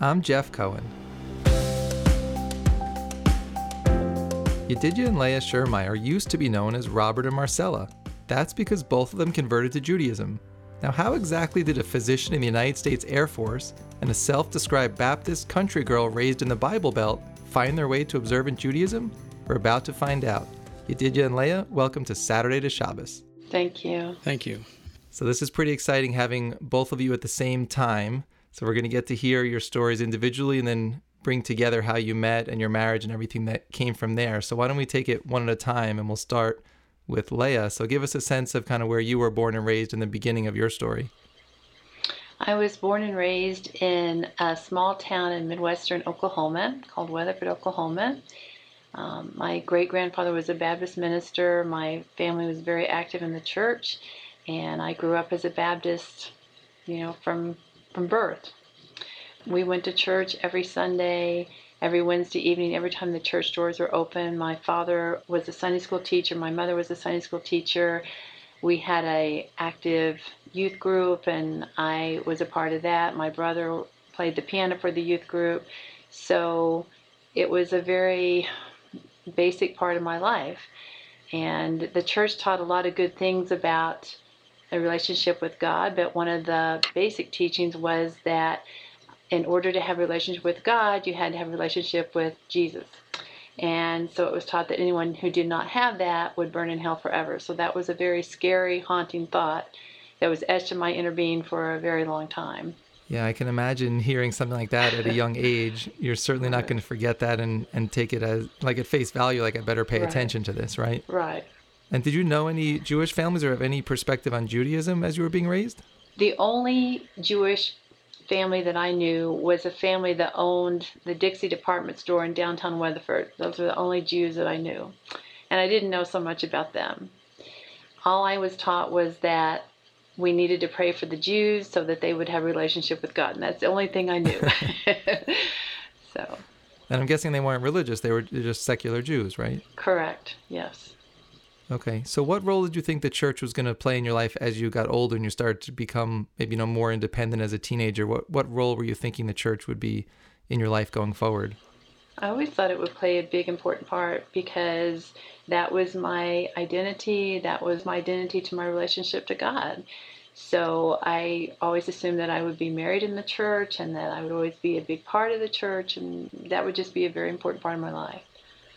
I'm Jeff Cohen. Yedidya and Leah Schermeyer used to be known as Robert and Marcella. That's because both of them converted to Judaism. Now, how exactly did a physician in the United States Air Force and a self described Baptist country girl raised in the Bible Belt find their way to observant Judaism? We're about to find out. Yedidya and Leah, welcome to Saturday to Shabbos. Thank you. Thank you. So, this is pretty exciting having both of you at the same time. So, we're going to get to hear your stories individually and then bring together how you met and your marriage and everything that came from there. So, why don't we take it one at a time and we'll start with Leah. So, give us a sense of kind of where you were born and raised in the beginning of your story. I was born and raised in a small town in midwestern Oklahoma called Weatherford, Oklahoma. Um, my great grandfather was a Baptist minister. My family was very active in the church, and I grew up as a Baptist, you know, from from birth. We went to church every Sunday, every Wednesday evening, every time the church doors were open. My father was a Sunday school teacher. My mother was a Sunday school teacher. We had a active youth group, and I was a part of that. My brother played the piano for the youth group, so it was a very basic part of my life. And the church taught a lot of good things about a relationship with God, but one of the basic teachings was that in order to have a relationship with God, you had to have a relationship with Jesus. And so it was taught that anyone who did not have that would burn in hell forever. So that was a very scary, haunting thought that was etched in my inner being for a very long time. Yeah, I can imagine hearing something like that at a young age. You're certainly not going to forget that and, and take it as like at face value, like I better pay Right. attention to this, right? Right. And did you know any Jewish families or have any perspective on Judaism as you were being raised? The only Jewish family that I knew was a family that owned the Dixie department store in downtown Weatherford. Those were the only Jews that I knew. And I didn't know so much about them. All I was taught was that we needed to pray for the Jews so that they would have a relationship with God. And that's the only thing I knew. so, And I'm guessing they weren't religious, they were just secular Jews, right? correct. Yes. Okay. So what role did you think the church was going to play in your life as you got older and you started to become maybe you know more independent as a teenager? What what role were you thinking the church would be in your life going forward? I always thought it would play a big important part because that was my identity. That was my identity to my relationship to God. So I always assumed that I would be married in the church and that I would always be a big part of the church, and that would just be a very important part of my life.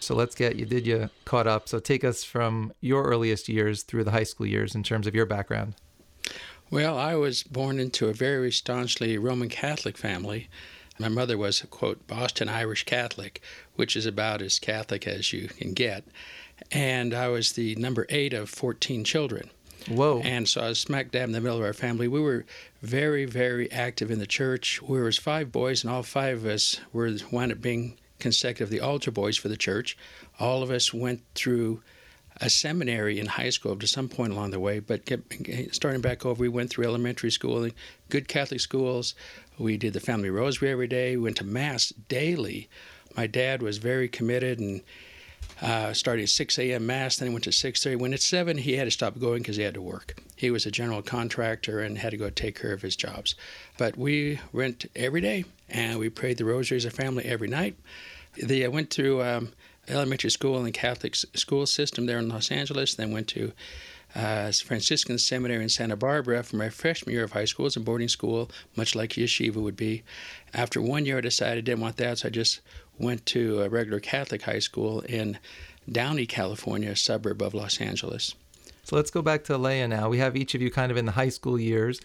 So let's get Yedidya caught up. So take us from your earliest years through the high school years in terms of your background. Well, I was born into a very staunchly Roman Catholic family. My mother was a quote Boston Irish Catholic, which is about as Catholic as you can get. And I was the number eight of 14 children. Whoa. And so I was smack dab in the middle of our family. We were very, very active in the church. We were five boys, and all five of us were wound up being consecutively altar boys for the church. All of us went through a seminary in high school to some point along the way, but kept, starting back over, we went through elementary school, good Catholic schools. We did the family rosary every day. We went to mass daily. My dad was very committed and uh, started at 6 a.m. mass, then he went to 6:30. When it's seven, he had to stop going because he had to work. He was a general contractor and had to go take care of his jobs. But we went every day and we prayed the rosary as a family every night. The, I went through um, elementary school in the Catholic school system there in Los Angeles, then went to uh, Franciscan Seminary in Santa Barbara for my freshman year of high school. It's a boarding school, much like yeshiva would be. After one year, I decided I didn't want that, so I just went to a regular Catholic high school in Downey, California, a suburb of Los Angeles. So let's go back to Leah now. We have each of you kind of in the high school years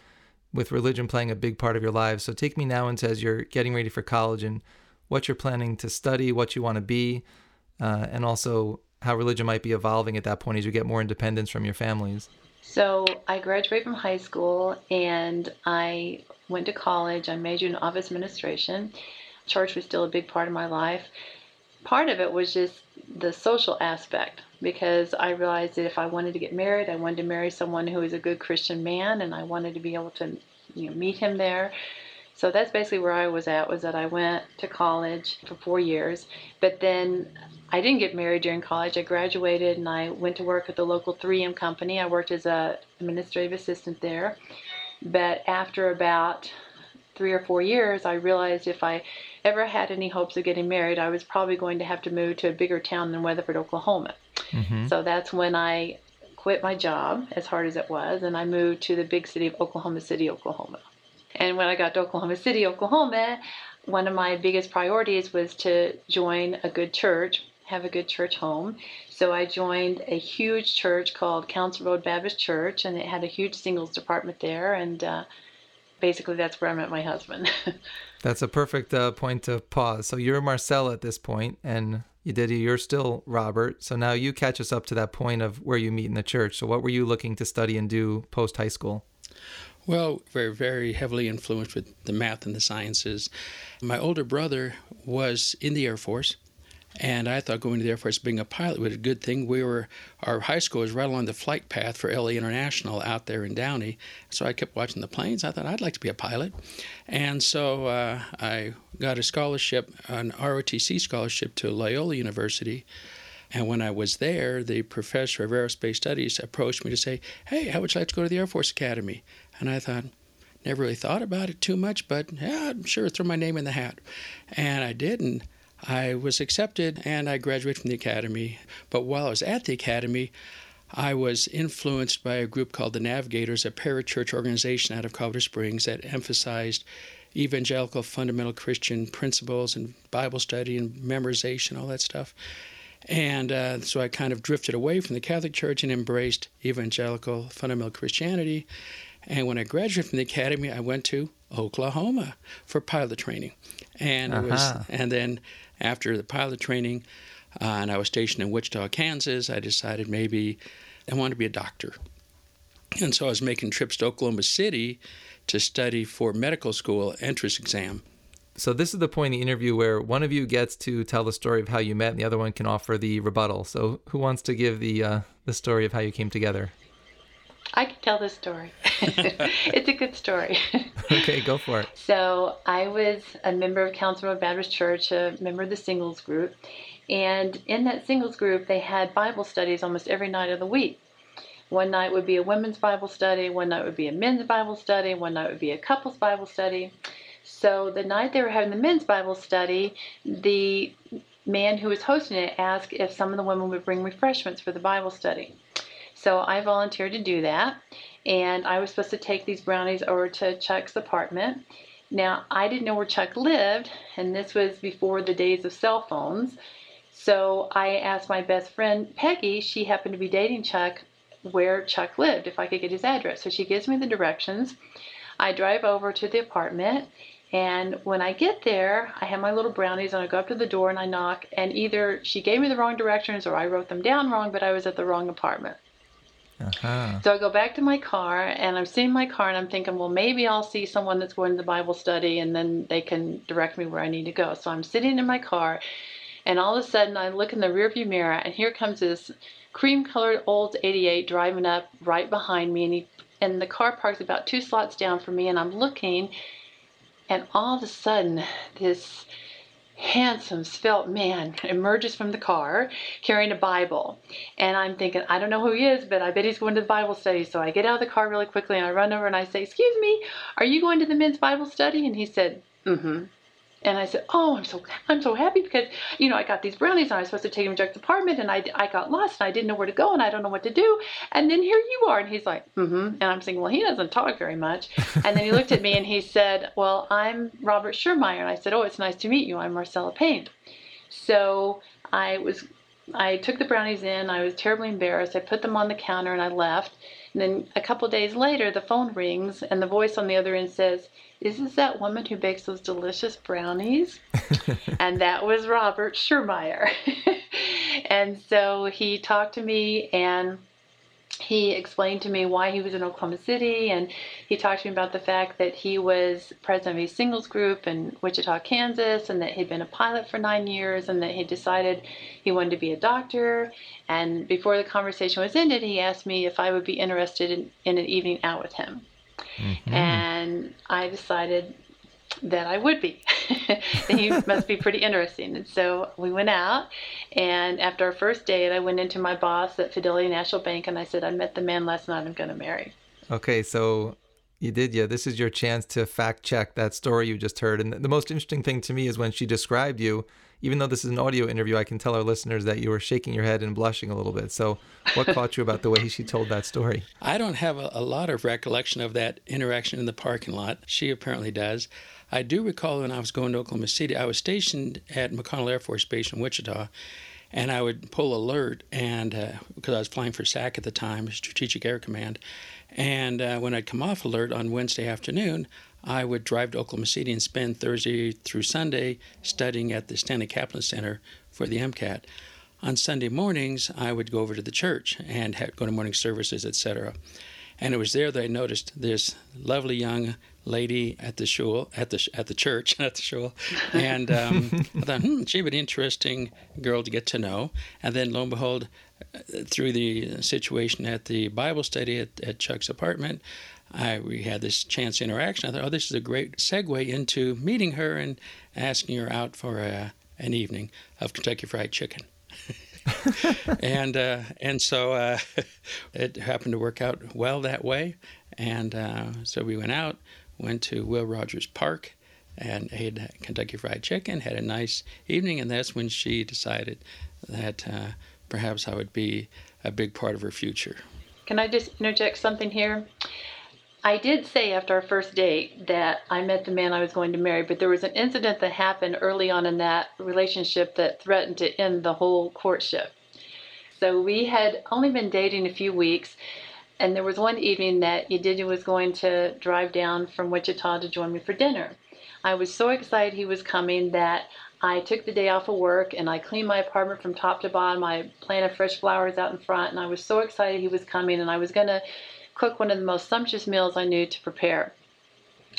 with religion playing a big part of your lives. So take me now into as you're getting ready for college and what you're planning to study, what you want to be, uh, and also how religion might be evolving at that point as you get more independence from your families. So I graduated from high school and I went to college. I majored in office administration. Church was still a big part of my life. Part of it was just the social aspect because I realized that if I wanted to get married, I wanted to marry someone who was a good Christian man and I wanted to be able to you know, meet him there. So that's basically where I was at was that I went to college for 4 years, but then I didn't get married during college. I graduated and I went to work at the local 3M company. I worked as a administrative assistant there. But after about three or four years, I realized if I ever had any hopes of getting married, I was probably going to have to move to a bigger town than Weatherford, Oklahoma. Mm-hmm. So that's when I quit my job, as hard as it was, and I moved to the big city of Oklahoma City, Oklahoma. And when I got to Oklahoma City, Oklahoma, one of my biggest priorities was to join a good church, have a good church home. So I joined a huge church called Council Road Baptist Church, and it had a huge singles department there. And uh, basically, that's where I met my husband. that's a perfect uh, point to pause. So you're Marcella at this point, and you did. You're still Robert. So now you catch us up to that point of where you meet in the church. So what were you looking to study and do post high school? Well, we're very heavily influenced with the math and the sciences. My older brother was in the Air Force, and I thought going to the Air Force being a pilot was a good thing. We were our high school was right along the flight path for LA International out there in Downey, so I kept watching the planes. I thought I'd like to be a pilot, and so uh, I got a scholarship, an ROTC scholarship to Loyola University. And when I was there, the professor of aerospace studies approached me to say, Hey, how would you like to go to the Air Force Academy? And I thought, never really thought about it too much, but yeah, I'm sure, throw my name in the hat. And I did, and I was accepted and I graduated from the academy. But while I was at the academy, I was influenced by a group called the Navigators, a parachurch organization out of Colorado Springs that emphasized evangelical fundamental Christian principles and Bible study and memorization, all that stuff. And uh, so I kind of drifted away from the Catholic Church and embraced evangelical fundamental Christianity. And when I graduated from the academy, I went to Oklahoma for pilot training, and uh-huh. was, and then after the pilot training, uh, and I was stationed in Wichita, Kansas, I decided maybe I wanted to be a doctor, and so I was making trips to Oklahoma City to study for medical school entrance exam. So this is the point in the interview where one of you gets to tell the story of how you met, and the other one can offer the rebuttal. So who wants to give the uh, the story of how you came together? I can tell this story. it's a good story. okay, go for it. So I was a member of Council Road Baptist Church, a member of the singles group, and in that singles group, they had Bible studies almost every night of the week. One night would be a women's Bible study, one night would be a men's Bible study, one night would be a couples Bible study. So the night they were having the men's Bible study, the man who was hosting it asked if some of the women would bring refreshments for the Bible study. So I volunteered to do that, and I was supposed to take these brownies over to Chuck's apartment. Now, I didn't know where Chuck lived, and this was before the days of cell phones. So I asked my best friend, Peggy, she happened to be dating Chuck, where Chuck lived, if I could get his address. So she gives me the directions. I drive over to the apartment, and when I get there, I have my little brownies and I go up to the door and I knock, and either she gave me the wrong directions or I wrote them down wrong, but I was at the wrong apartment. Uh-huh. So I go back to my car and I'm sitting in my car and I'm thinking, well, maybe I'll see someone that's going to the Bible study and then they can direct me where I need to go. So I'm sitting in my car and all of a sudden I look in the rearview mirror and here comes this cream colored old 88 driving up right behind me and he and the car parks about two slots down from me and I'm looking and all of a sudden this handsome, svelte man emerges from the car carrying a Bible. And I'm thinking, I don't know who he is, but I bet he's going to the Bible study. So I get out of the car really quickly and I run over and I say, Excuse me, are you going to the men's Bible study? And he said, Mm hmm. And I said, "Oh, I'm so I'm so happy because you know I got these brownies and I was supposed to take them to Jack's apartment and I, I got lost and I didn't know where to go and I don't know what to do and then here you are and he's like, mm-hmm. And I'm saying, well, he doesn't talk very much. And then he looked at me and he said, well, I'm Robert Schermeyer and I said, oh, it's nice to meet you. I'm Marcella Payne. So I was I took the brownies in. I was terribly embarrassed. I put them on the counter and I left. And then a couple days later, the phone rings and the voice on the other end says, is this that woman who bakes those delicious brownies? and that was Robert Schermeyer. and so he talked to me and he explained to me why he was in Oklahoma City, and he talked to me about the fact that he was president of a singles group in Wichita, Kansas, and that he'd been a pilot for nine years, and that he decided he wanted to be a doctor. And before the conversation was ended, he asked me if I would be interested in, in an evening out with him. Mm-hmm. And I decided that I would be. he must be pretty interesting. And so we went out, and after our first date, I went into my boss at Fidelity National Bank and I said, I met the man last night I'm going to marry. Okay, so You did, yeah. This is your chance to fact check that story you just heard. And the most interesting thing to me is when she described you, even though this is an audio interview, I can tell our listeners that you were shaking your head and blushing a little bit. So, what caught you about the way she told that story? I don't have a, a lot of recollection of that interaction in the parking lot. She apparently does. I do recall when I was going to Oklahoma City, I was stationed at McConnell Air Force Base in Wichita, and I would pull alert, and uh, because I was flying for SAC at the time, Strategic Air Command, and uh, when I'd come off alert on Wednesday afternoon, I would drive to Oklahoma City and spend Thursday through Sunday studying at the Stanley Kaplan Center for the MCAT. On Sunday mornings, I would go over to the church and have, go to morning services, etc. And it was there that I noticed this lovely young lady at the shul, at the at the church, at the shul, and um, I thought, hmm, she'd be an interesting girl to get to know. And then, lo and behold, uh, through the situation at the Bible study at, at Chuck's apartment, I, we had this chance interaction. I thought, oh, this is a great segue into meeting her and asking her out for a, an evening of Kentucky Fried Chicken. and uh, and so uh, it happened to work out well that way, and uh, so we went out went to Will Rogers Park and ate Kentucky Fried Chicken, had a nice evening, and that's when she decided that uh, perhaps I would be a big part of her future. Can I just interject something here? I did say after our first date that I met the man I was going to marry, but there was an incident that happened early on in that relationship that threatened to end the whole courtship. So we had only been dating a few weeks, and there was one evening that Yedidia was going to drive down from Wichita to join me for dinner. I was so excited he was coming that I took the day off of work and I cleaned my apartment from top to bottom. I planted fresh flowers out in front, and I was so excited he was coming, and I was going to cook one of the most sumptuous meals I knew to prepare.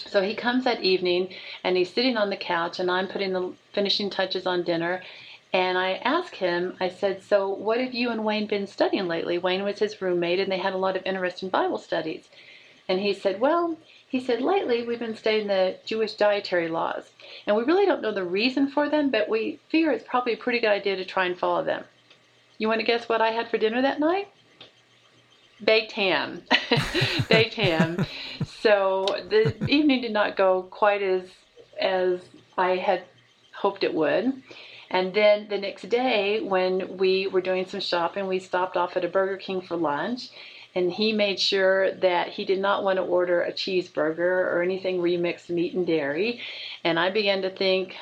So he comes that evening and he's sitting on the couch, and I'm putting the finishing touches on dinner. And I asked him, I said, So what have you and Wayne been studying lately? Wayne was his roommate, and they had a lot of interesting Bible studies. And he said, Well, he said, lately we've been studying the Jewish dietary laws. And we really don't know the reason for them, but we figure it's probably a pretty good idea to try and follow them. You want to guess what I had for dinner that night? Baked ham. Baked ham. So the evening did not go quite as as I had hoped it would. And then the next day, when we were doing some shopping, we stopped off at a Burger King for lunch. And he made sure that he did not want to order a cheeseburger or anything mix meat and dairy. And I began to think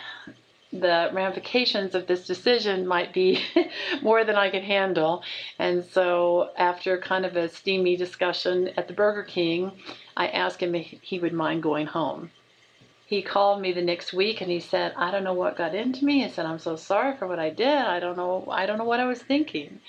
the ramifications of this decision might be more than I could handle. And so, after kind of a steamy discussion at the Burger King, I asked him if he would mind going home he called me the next week and he said, I don't know what got into me. He said, I'm so sorry for what I did. I don't know I don't know what I was thinking.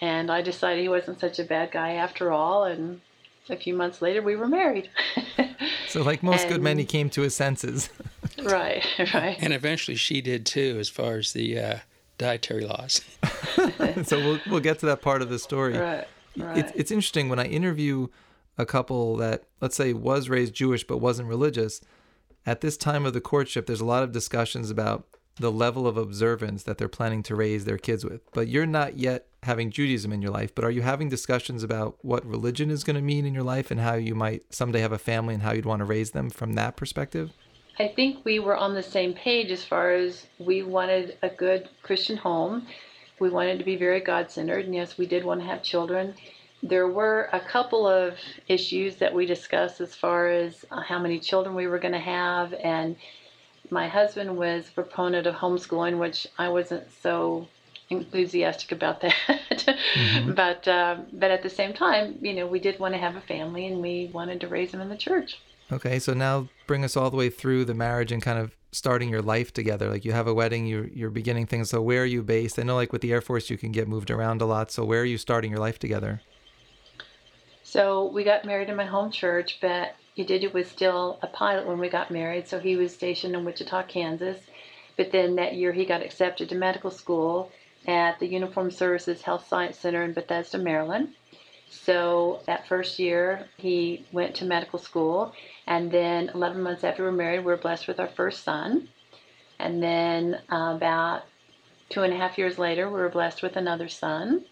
And I decided he wasn't such a bad guy after all and a few months later we were married. so like most and, good men he came to his senses. right, right. And eventually she did too as far as the uh, dietary laws. so we'll we'll get to that part of the story. Right. right. It's it's interesting when I interview a couple that let's say was raised Jewish but wasn't religious at this time of the courtship, there's a lot of discussions about the level of observance that they're planning to raise their kids with. But you're not yet having Judaism in your life, but are you having discussions about what religion is going to mean in your life and how you might someday have a family and how you'd want to raise them from that perspective? I think we were on the same page as far as we wanted a good Christian home. We wanted to be very God centered, and yes, we did want to have children there were a couple of issues that we discussed as far as uh, how many children we were going to have and my husband was a proponent of homeschooling which i wasn't so enthusiastic about that mm-hmm. but uh, but at the same time you know we did want to have a family and we wanted to raise them in the church okay so now bring us all the way through the marriage and kind of starting your life together. Like you have a wedding you're, you're beginning things. So where are you based? I know like with the air force you can get moved around a lot. So where are you starting your life together? So we got married in my home church, but Yedidia was still a pilot when we got married, so he was stationed in Wichita, Kansas. But then that year he got accepted to medical school at the Uniformed Services Health Science Center in Bethesda, Maryland. So that first year he went to medical school, and then 11 months after we were married, we were blessed with our first son. And then uh, about two and a half years later, we were blessed with another son.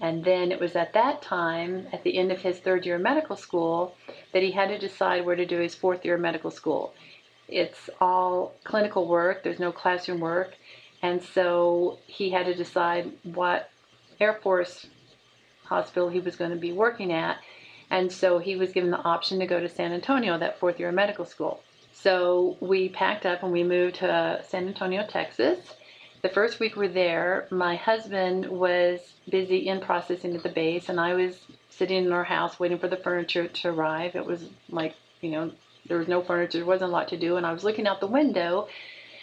And then it was at that time, at the end of his third year of medical school, that he had to decide where to do his fourth year of medical school. It's all clinical work, there's no classroom work. And so he had to decide what Air Force hospital he was going to be working at. And so he was given the option to go to San Antonio, that fourth year of medical school. So we packed up and we moved to San Antonio, Texas. The first week we're there, my husband was busy in processing at the base, and I was sitting in our house waiting for the furniture to arrive. It was like, you know, there was no furniture, there wasn't a lot to do, and I was looking out the window,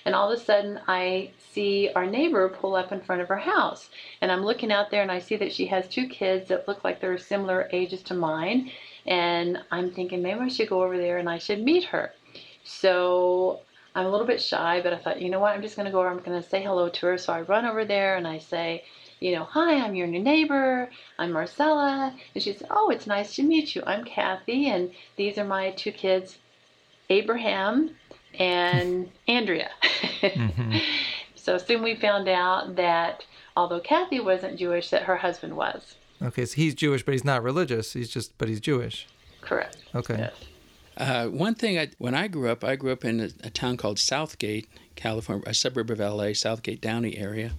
and all of a sudden I see our neighbor pull up in front of her house. And I'm looking out there and I see that she has two kids that look like they're similar ages to mine. And I'm thinking maybe I should go over there and I should meet her. So I'm a little bit shy, but I thought, you know what, I'm just going to go over, I'm going to say hello to her. So I run over there and I say, you know, hi, I'm your new neighbor. I'm Marcella. And she said, oh, it's nice to meet you. I'm Kathy, and these are my two kids, Abraham and Andrea. mm-hmm. So soon we found out that although Kathy wasn't Jewish, that her husband was. Okay, so he's Jewish, but he's not religious. He's just, but he's Jewish. Correct. Okay. Yes. Uh, one thing, I, when I grew up, I grew up in a, a, town called Southgate, California, a suburb of LA, Southgate Downey area.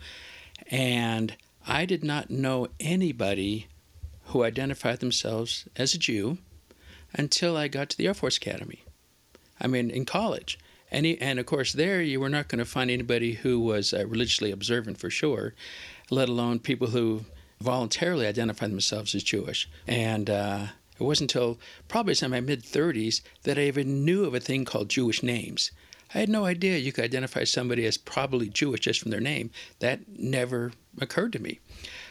And I did not know anybody who identified themselves as a Jew until I got to the Air Force Academy. I mean, in college. And, he, and of course, there you were not going to find anybody who was uh, religiously observant for sure, let alone people who voluntarily identified themselves as Jewish. And uh, it wasn't until probably in my mid 30s that I even knew of a thing called Jewish names. I had no idea you could identify somebody as probably Jewish just from their name. That never occurred to me.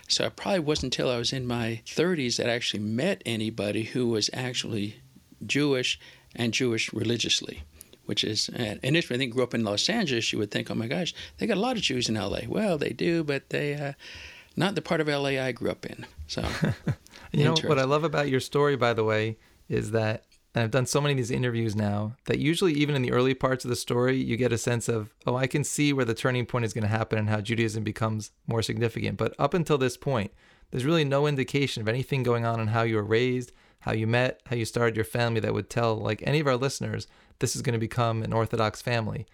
So it probably wasn't until I was in my 30s that I actually met anybody who was actually Jewish and Jewish religiously which is and if I think grew up in Los Angeles, you would think, oh my gosh, they got a lot of Jews in L.A. Well, they do, but they uh, not the part of L.A. I grew up in. So, you know what I love about your story, by the way, is that and I've done so many of these interviews now that usually even in the early parts of the story, you get a sense of, oh, I can see where the turning point is going to happen and how Judaism becomes more significant. But up until this point, there's really no indication of anything going on in how you were raised, how you met, how you started your family that would tell like any of our listeners this is going to become an Orthodox family.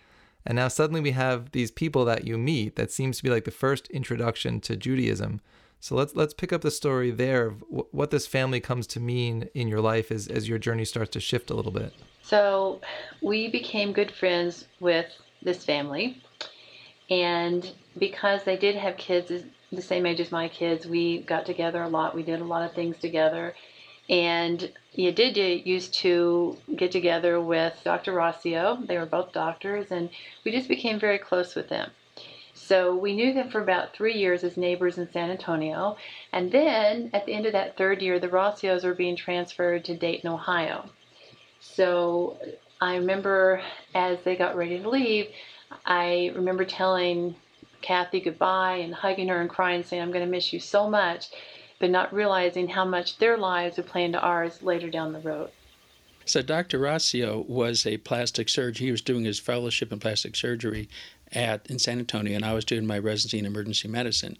And now suddenly we have these people that you meet that seems to be like the first introduction to Judaism. So let's let's pick up the story there of w- what this family comes to mean in your life as as your journey starts to shift a little bit. So we became good friends with this family, and because they did have kids the same age as my kids, we got together a lot. We did a lot of things together, and Yedidya used to get together with Dr. Rossio. They were both doctors, and we just became very close with them. So we knew them for about three years as neighbors in San Antonio. And then at the end of that third year, the Rossios were being transferred to Dayton, Ohio. So I remember as they got ready to leave, I remember telling Kathy goodbye and hugging her and crying, saying, I'm going to miss you so much but not realizing how much their lives would play into ours later down the road. So Dr. Rossio was a plastic surgeon. He was doing his fellowship in plastic surgery at in San Antonio, and I was doing my residency in emergency medicine.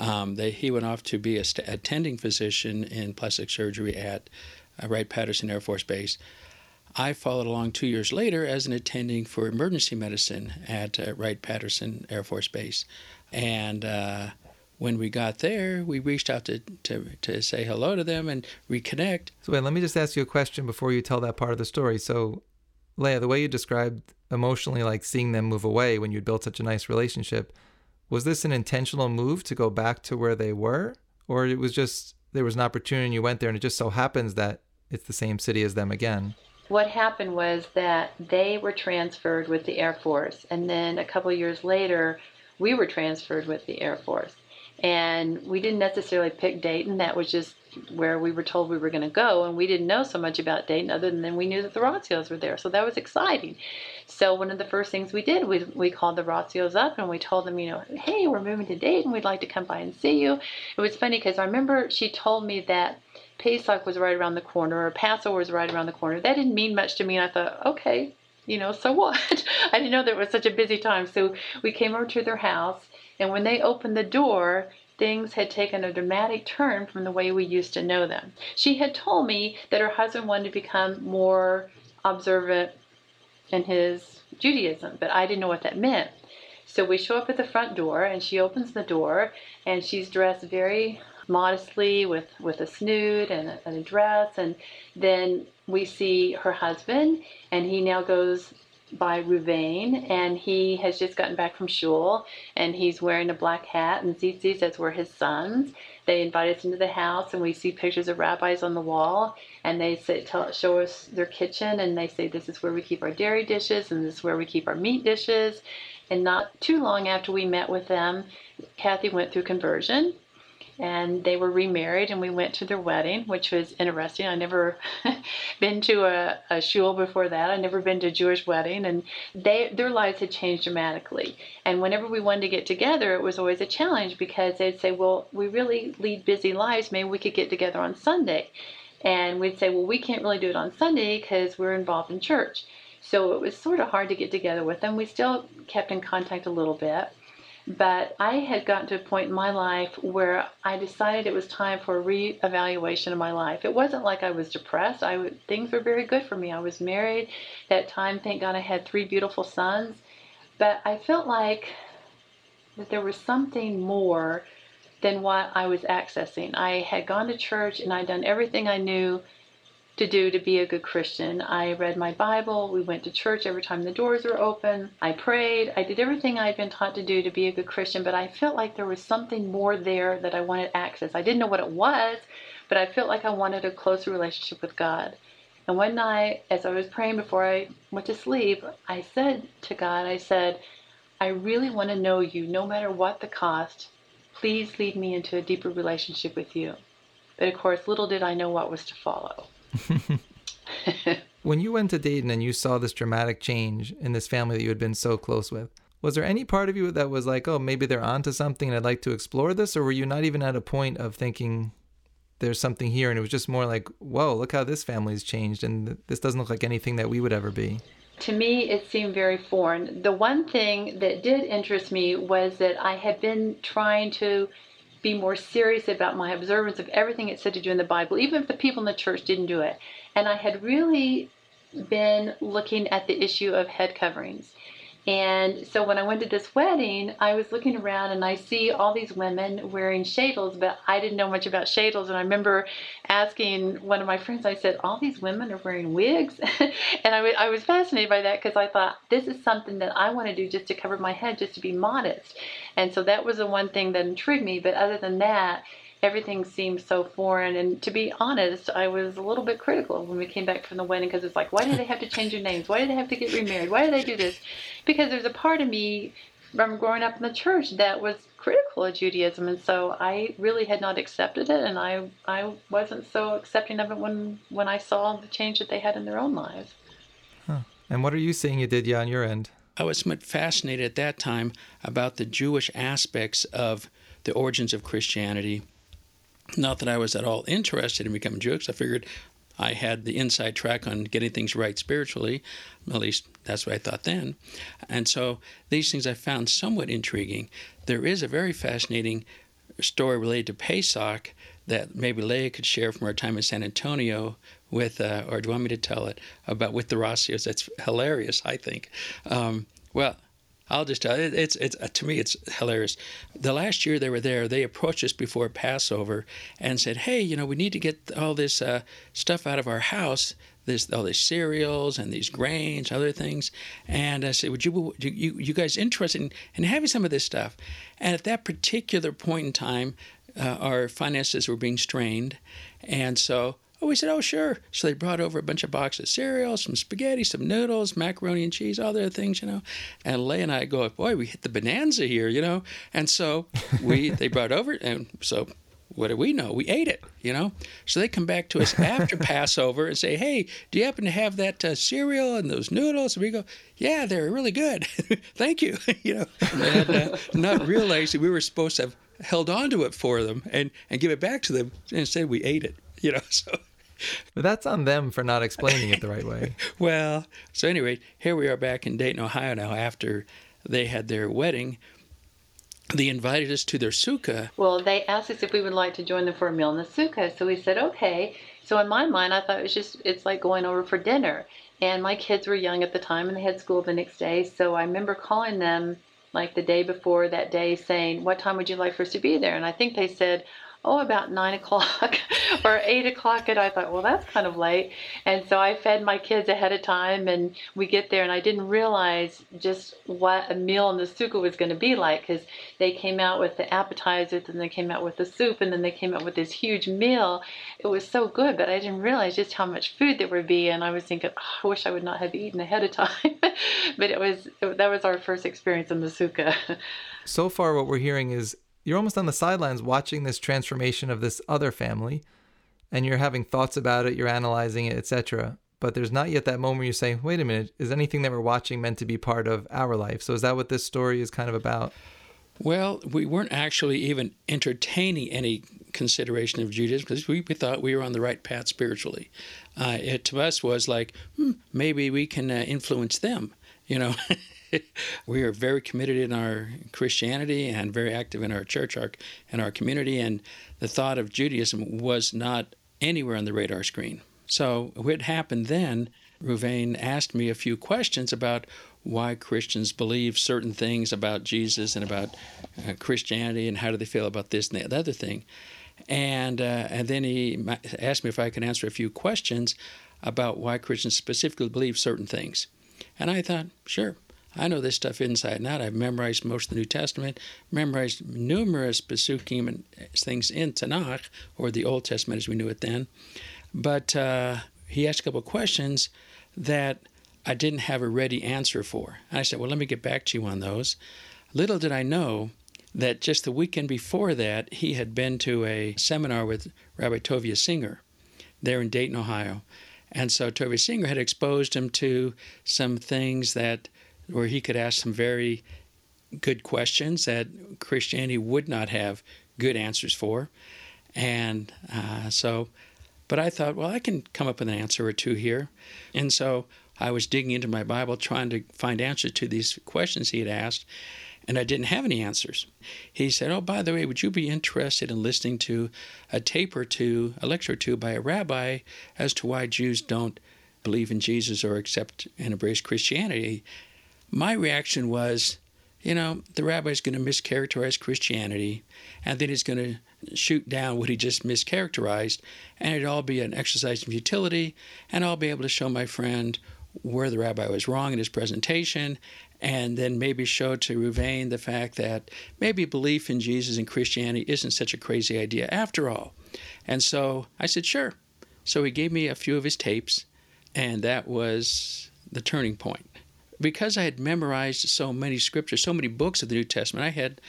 Um, they, he went off to be a st- attending physician in plastic surgery at uh, Wright Patterson Air Force Base. I followed along two years later as an attending for emergency medicine at uh, Wright Patterson Air Force Base, and uh, when we got there, we reached out to, to, to say hello to them and reconnect. So, wait, let me just ask you a question before you tell that part of the story. So, Leah, the way you described emotionally, like seeing them move away when you'd built such a nice relationship, was this an intentional move to go back to where they were? Or it was just there was an opportunity and you went there and it just so happens that it's the same city as them again? What happened was that they were transferred with the Air Force, and then a couple years later, we were transferred with the Air Force and we didn't necessarily pick Dayton. That was just where we were told we were going to go, and we didn't know so much about Dayton other than we knew that the Rossios were there. So that was exciting. So one of the first things we did, we, we called the Rossios up and we told them, you know, hey, we're moving to Dayton. We'd like to come by and see you. It was funny because I remember she told me that Pesach was right around the corner or Passover was right around the corner. That didn't mean much to me. And I thought, okay, you know, so what? I didn't know there was such a busy time. So we came over to their house and when they opened the door, things had taken a dramatic turn from the way we used to know them. She had told me that her husband wanted to become more observant in his Judaism, but I didn't know what that meant. So we show up at the front door, and she opens the door, and she's dressed very modestly with, with a snood and a, and a dress. And then we see her husband, and he now goes by Ruvain, and he has just gotten back from shul, and he's wearing a black hat, and Zizi says we're his sons. They invite us into the house, and we see pictures of rabbis on the wall, and they say, tell, show us their kitchen, and they say this is where we keep our dairy dishes, and this is where we keep our meat dishes. And not too long after we met with them, Kathy went through conversion, and they were remarried and we went to their wedding which was interesting. I never been to a, a shul before that. I never been to a jewish wedding and they their lives had changed dramatically. And whenever we wanted to get together it was always a challenge because they'd say well we really lead busy lives. Maybe we could get together on sunday. And we'd say well we can't really do it on sunday because we're involved in church. So it was sort of hard to get together with them. We still kept in contact a little bit but I had gotten to a point in my life where I decided it was time for a reevaluation of my life. It wasn't like I was depressed. I things were very good for me. I was married. That time, thank God, I had three beautiful sons. But I felt like that there was something more than what I was accessing. I had gone to church and I'd done everything I knew to do to be a good Christian. I read my Bible. We went to church every time the doors were open. I prayed. I did everything I'd been taught to do to be a good Christian, but I felt like there was something more there that I wanted access. I didn't know what it was, but I felt like I wanted a closer relationship with God. And one night, as I was praying before I went to sleep, I said to God, I said, I really want to know you no matter what the cost. Please lead me into a deeper relationship with you. But of course, little did I know what was to follow. when you went to Dayton and you saw this dramatic change in this family that you had been so close with, was there any part of you that was like, oh, maybe they're onto something and I'd like to explore this? Or were you not even at a point of thinking there's something here and it was just more like, whoa, look how this family's changed and this doesn't look like anything that we would ever be? To me, it seemed very foreign. The one thing that did interest me was that I had been trying to be more serious about my observance of everything it said to do in the Bible, even if the people in the church didn't do it. And I had really been looking at the issue of head coverings. And so when I went to this wedding, I was looking around and I see all these women wearing sheitels, but I didn't know much about sheitels. And I remember asking one of my friends, I said, All these women are wearing wigs? and I, I was fascinated by that because I thought, This is something that I want to do just to cover my head, just to be modest. And so that was the one thing that intrigued me. But other than that, everything seemed so foreign. And to be honest, I was a little bit critical when we came back from the wedding because it's like, why do they have to change their names? Why do they have to get remarried? Why do they do this? Because there's a part of me from growing up in the church that was critical of Judaism, and so I really had not accepted it, and I I wasn't so accepting of it when when I saw the change that they had in their own lives. Huh. And what are you saying you did, yeah, on your end? I was fascinated at that time about the Jewish aspects of the origins of Christianity not that I was at all interested in becoming Jewish. I figured I had the inside track on getting things right spiritually. At least that's what I thought then. And so these things I found somewhat intriguing. There is a very fascinating story related to Pesach that maybe Leah could share from her time in San Antonio with, uh, or do you want me to tell it about with the Rossios? That's hilarious, I think. Um, well, I'll just tell you, it's it's uh, to me it's hilarious. The last year they were there, they approached us before Passover and said, "Hey, you know, we need to get all this uh, stuff out of our house, this all these cereals and these grains, other things." And I said, "Would you you you guys interested in, in having some of this stuff?" And at that particular point in time, uh, our finances were being strained, and so Oh, we said, oh, sure. So they brought over a bunch of boxes of cereal, some spaghetti, some noodles, macaroni and cheese, all the other things, you know. And Leah and I go, boy, we hit the bonanza here, you know. And so we they brought over, and so what do we know? We ate it, you know. So they come back to us after Passover and say, "Hey, do you happen to have that uh, cereal and those noodles?" And we go, "Yeah, they're really good. Thank you." you know, and uh, not realizing we were supposed to have held on to it for them and and give it back to them. Instead, we ate it. You know, so but that's on them for not explaining it the right way. well, so anyway, here we are back in Dayton, Ohio now after they had their wedding. they invited us to their sukkah. Well, they asked us if we would like to join them for a meal in the sukkah. So we said, okay. So in my mind, I thought it was just, it's like going over for dinner. And my kids were young at the time and they had school the next day. So I remember calling them like the day before that day saying, what time would you like for us to be there? And I think they said, oh, about nine o'clock or eight o'clock. And I thought, well, that's kind of late. And so I fed my kids ahead of time and we get there and I didn't realize just what a meal in the sukkah was going to be like because they came out with the appetizers and they came out with the soup and then they came out with this huge meal. It was so good, but I didn't realize just how much food there would be. And I was thinking, oh, I wish I would not have eaten ahead of time. but it was, that was our first experience in the sukkah. so far, what we're hearing is you're almost on the sidelines watching this transformation of this other family and you're having thoughts about it, you're analyzing it, etc. But there's not yet that moment where you say, wait a minute, is anything that we're watching meant to be part of our life? So is that what this story is kind of about? Well, we weren't actually even entertaining any consideration of Judaism because we, we thought we were on the right path spiritually. Uh, it to us was like, hmm, maybe we can uh, influence them, you know. we are very committed in our Christianity and very active in our church our, and our community, and the thought of Judaism was not anywhere on the radar screen. So, what happened then, Ruvain asked me a few questions about why Christians believe certain things about Jesus and about uh, Christianity and how do they feel about this and the other thing. And, uh, and then he asked me if I could answer a few questions about why Christians specifically believe certain things. And I thought, sure, I know this stuff inside and out. I've memorized most of the New Testament, memorized numerous Pesukim and things in Tanakh, or the Old Testament as we knew it then. But uh, he asked a couple of questions that I didn't have a ready answer for. And I said, Well, let me get back to you on those. Little did I know that just the weekend before that, he had been to a seminar with Rabbi Tovia Singer there in Dayton, Ohio. And so Tovia Singer had exposed him to some things that where he could ask some very good questions that Christianity would not have good answers for. And uh, so, but I thought, well, I can come up with an answer or two here. And so I was digging into my Bible trying to find answers to these questions he had asked, and I didn't have any answers. He said, Oh, by the way, would you be interested in listening to a tape or two, a lecture or two by a rabbi as to why Jews don't believe in Jesus or accept and embrace Christianity? My reaction was, you know, the rabbi's going to mischaracterize Christianity, and then he's going to shoot down what he just mischaracterized, and it'd all be an exercise in futility, and I'll be able to show my friend where the rabbi was wrong in his presentation, and then maybe show to Ruvain the fact that maybe belief in Jesus and Christianity isn't such a crazy idea after all. And so I said, sure. So he gave me a few of his tapes, and that was the turning point because I had memorized so many scriptures, so many books of the New Testament, I had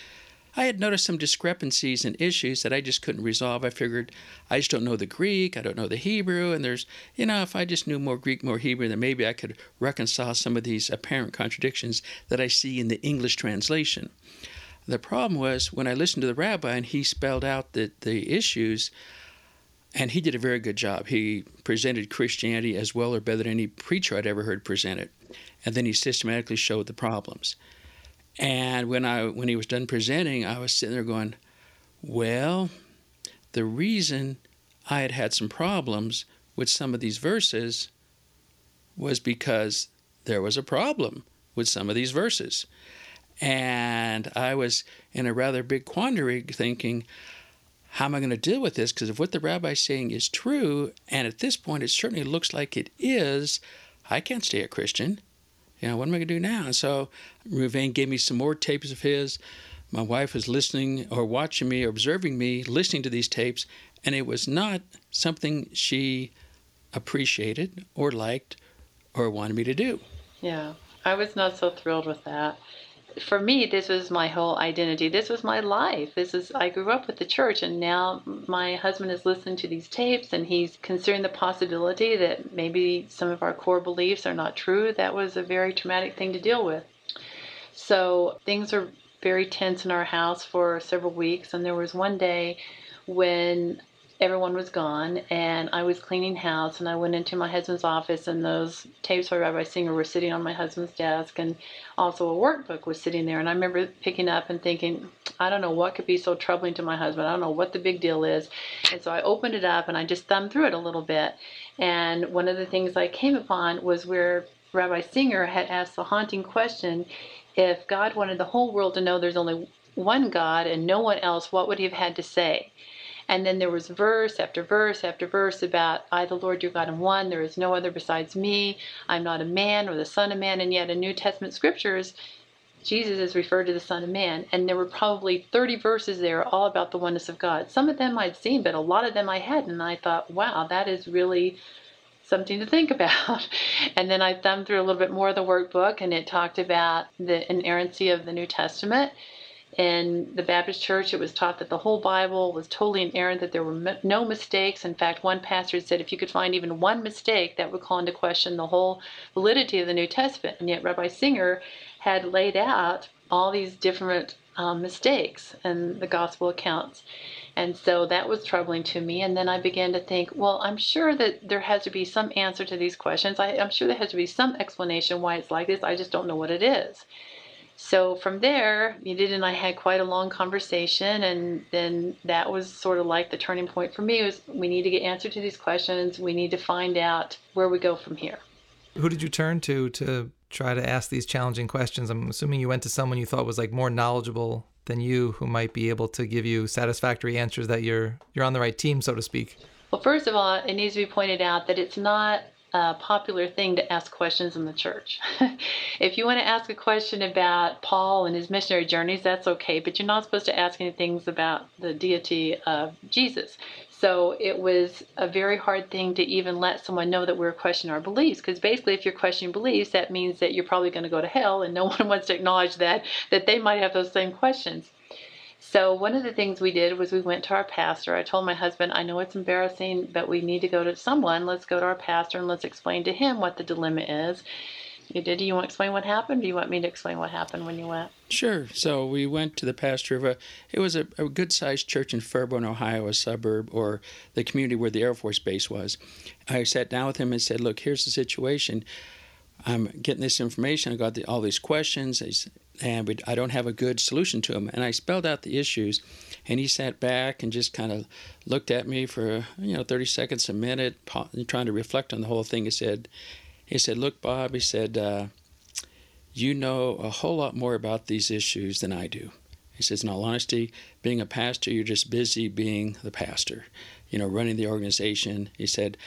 I had noticed some discrepancies and issues that I just couldn't resolve. I figured I just don't know the Greek, I don't know the Hebrew, and there's, you know, if I just knew more Greek, more Hebrew, then maybe I could reconcile some of these apparent contradictions that I see in the English translation. The problem was when I listened to the rabbi and he spelled out the, the issues, and he did a very good job. He presented Christianity as well or better than any preacher I'd ever heard present it and then he systematically showed the problems. And when I when he was done presenting, I was sitting there going, "Well, the reason I had had some problems with some of these verses was because there was a problem with some of these verses." And I was in a rather big quandary thinking, how am I going to deal with this? Because if what the rabbi's saying is true, and at this point it certainly looks like it is, I can't stay a Christian you know, what am I going to do now? And so Ruvain gave me some more tapes of his. My wife was listening or watching me, or observing me, listening to these tapes, and it was not something she appreciated or liked or wanted me to do. Yeah, I was not so thrilled with that for me, this was my whole identity. This was my life. This is I grew up with the church, and now my husband is listening to these tapes, and he's considering the possibility that maybe some of our core beliefs are not true. That was a very traumatic thing to deal with. So things were very tense in our house for several weeks, and there was one day when everyone was gone and I was cleaning house and I went into my husband's office and those tapes by Rabbi Singer were sitting on my husband's desk and also a workbook was sitting there and I remember picking up and thinking I don't know what could be so troubling to my husband. I don't know what the big deal is. And so I opened it up and I just thumbed through it a little bit and one of the things I came upon was where Rabbi Singer had asked the haunting question if God wanted the whole world to know there's only one God and no one else what would he have had to say and then there was verse after verse after verse about, I, the Lord your God, am one. There is no other besides me. I'm not a man or the Son of Man. And yet, in New Testament scriptures, Jesus is referred to the Son of Man. And there were probably 30 verses there all about the oneness of God. Some of them I'd seen, but a lot of them I hadn't. And I thought, wow, that is really something to think about. And then I thumbed through a little bit more of the workbook, and it talked about the inerrancy of the New Testament in the Baptist church, it was taught that the whole Bible was totally inerrant, that there were no mistakes. In fact, one pastor said if you could find even one mistake, that would call into question the whole validity of the New Testament. And yet, Rabbi Singer had laid out all these different um, mistakes in the gospel accounts. And so that was troubling to me. And then I began to think, well, I'm sure that there has to be some answer to these questions. I, I'm sure there has to be some explanation why it's like this. I just don't know what it is. So from there, Edith and I had quite a long conversation, and then that was sort of like the turning point for me. Was we need to get answer to these questions. We need to find out where we go from here. Who did you turn to to try to ask these challenging questions? I'm assuming you went to someone you thought was like more knowledgeable than you, who might be able to give you satisfactory answers that you're you're on the right team, so to speak. Well, first of all, it needs to be pointed out that it's not a popular thing to ask questions in the church. if you want to ask a question about Paul and his missionary journeys, that's okay, but you're not supposed to ask any things about the deity of Jesus. So it was a very hard thing to even let someone know that we are questioning our beliefs, because basically, if you're questioning beliefs, that means that you're probably going to go to hell, and no one wants to acknowledge that that they might have those same questions. So one of the things we did was we went to our pastor. I told my husband, I know it's embarrassing, but we need to go to someone. Let's go to our pastor and let's explain to him what the dilemma is. You did. Do you want to explain what happened? Do you want me to explain what happened when you went? Sure. So we went to the pastor of a. It was a, a good-sized church in Fairborn, Ohio, a suburb or the community where the Air Force Base was. I sat down with him and said, "Look, here's the situation. I'm getting this information. I got the, all these questions and we, I don't have a good solution to them. And I spelled out the issues, and he sat back and just kind of looked at me for you know 30 seconds, a minute, trying to reflect on the whole thing. He said, he said, look, Bob, he said, uh, you know a whole lot more about these issues than I do. He says, in all honesty, being a pastor, you're just busy being the pastor, you know, running the organization. He said,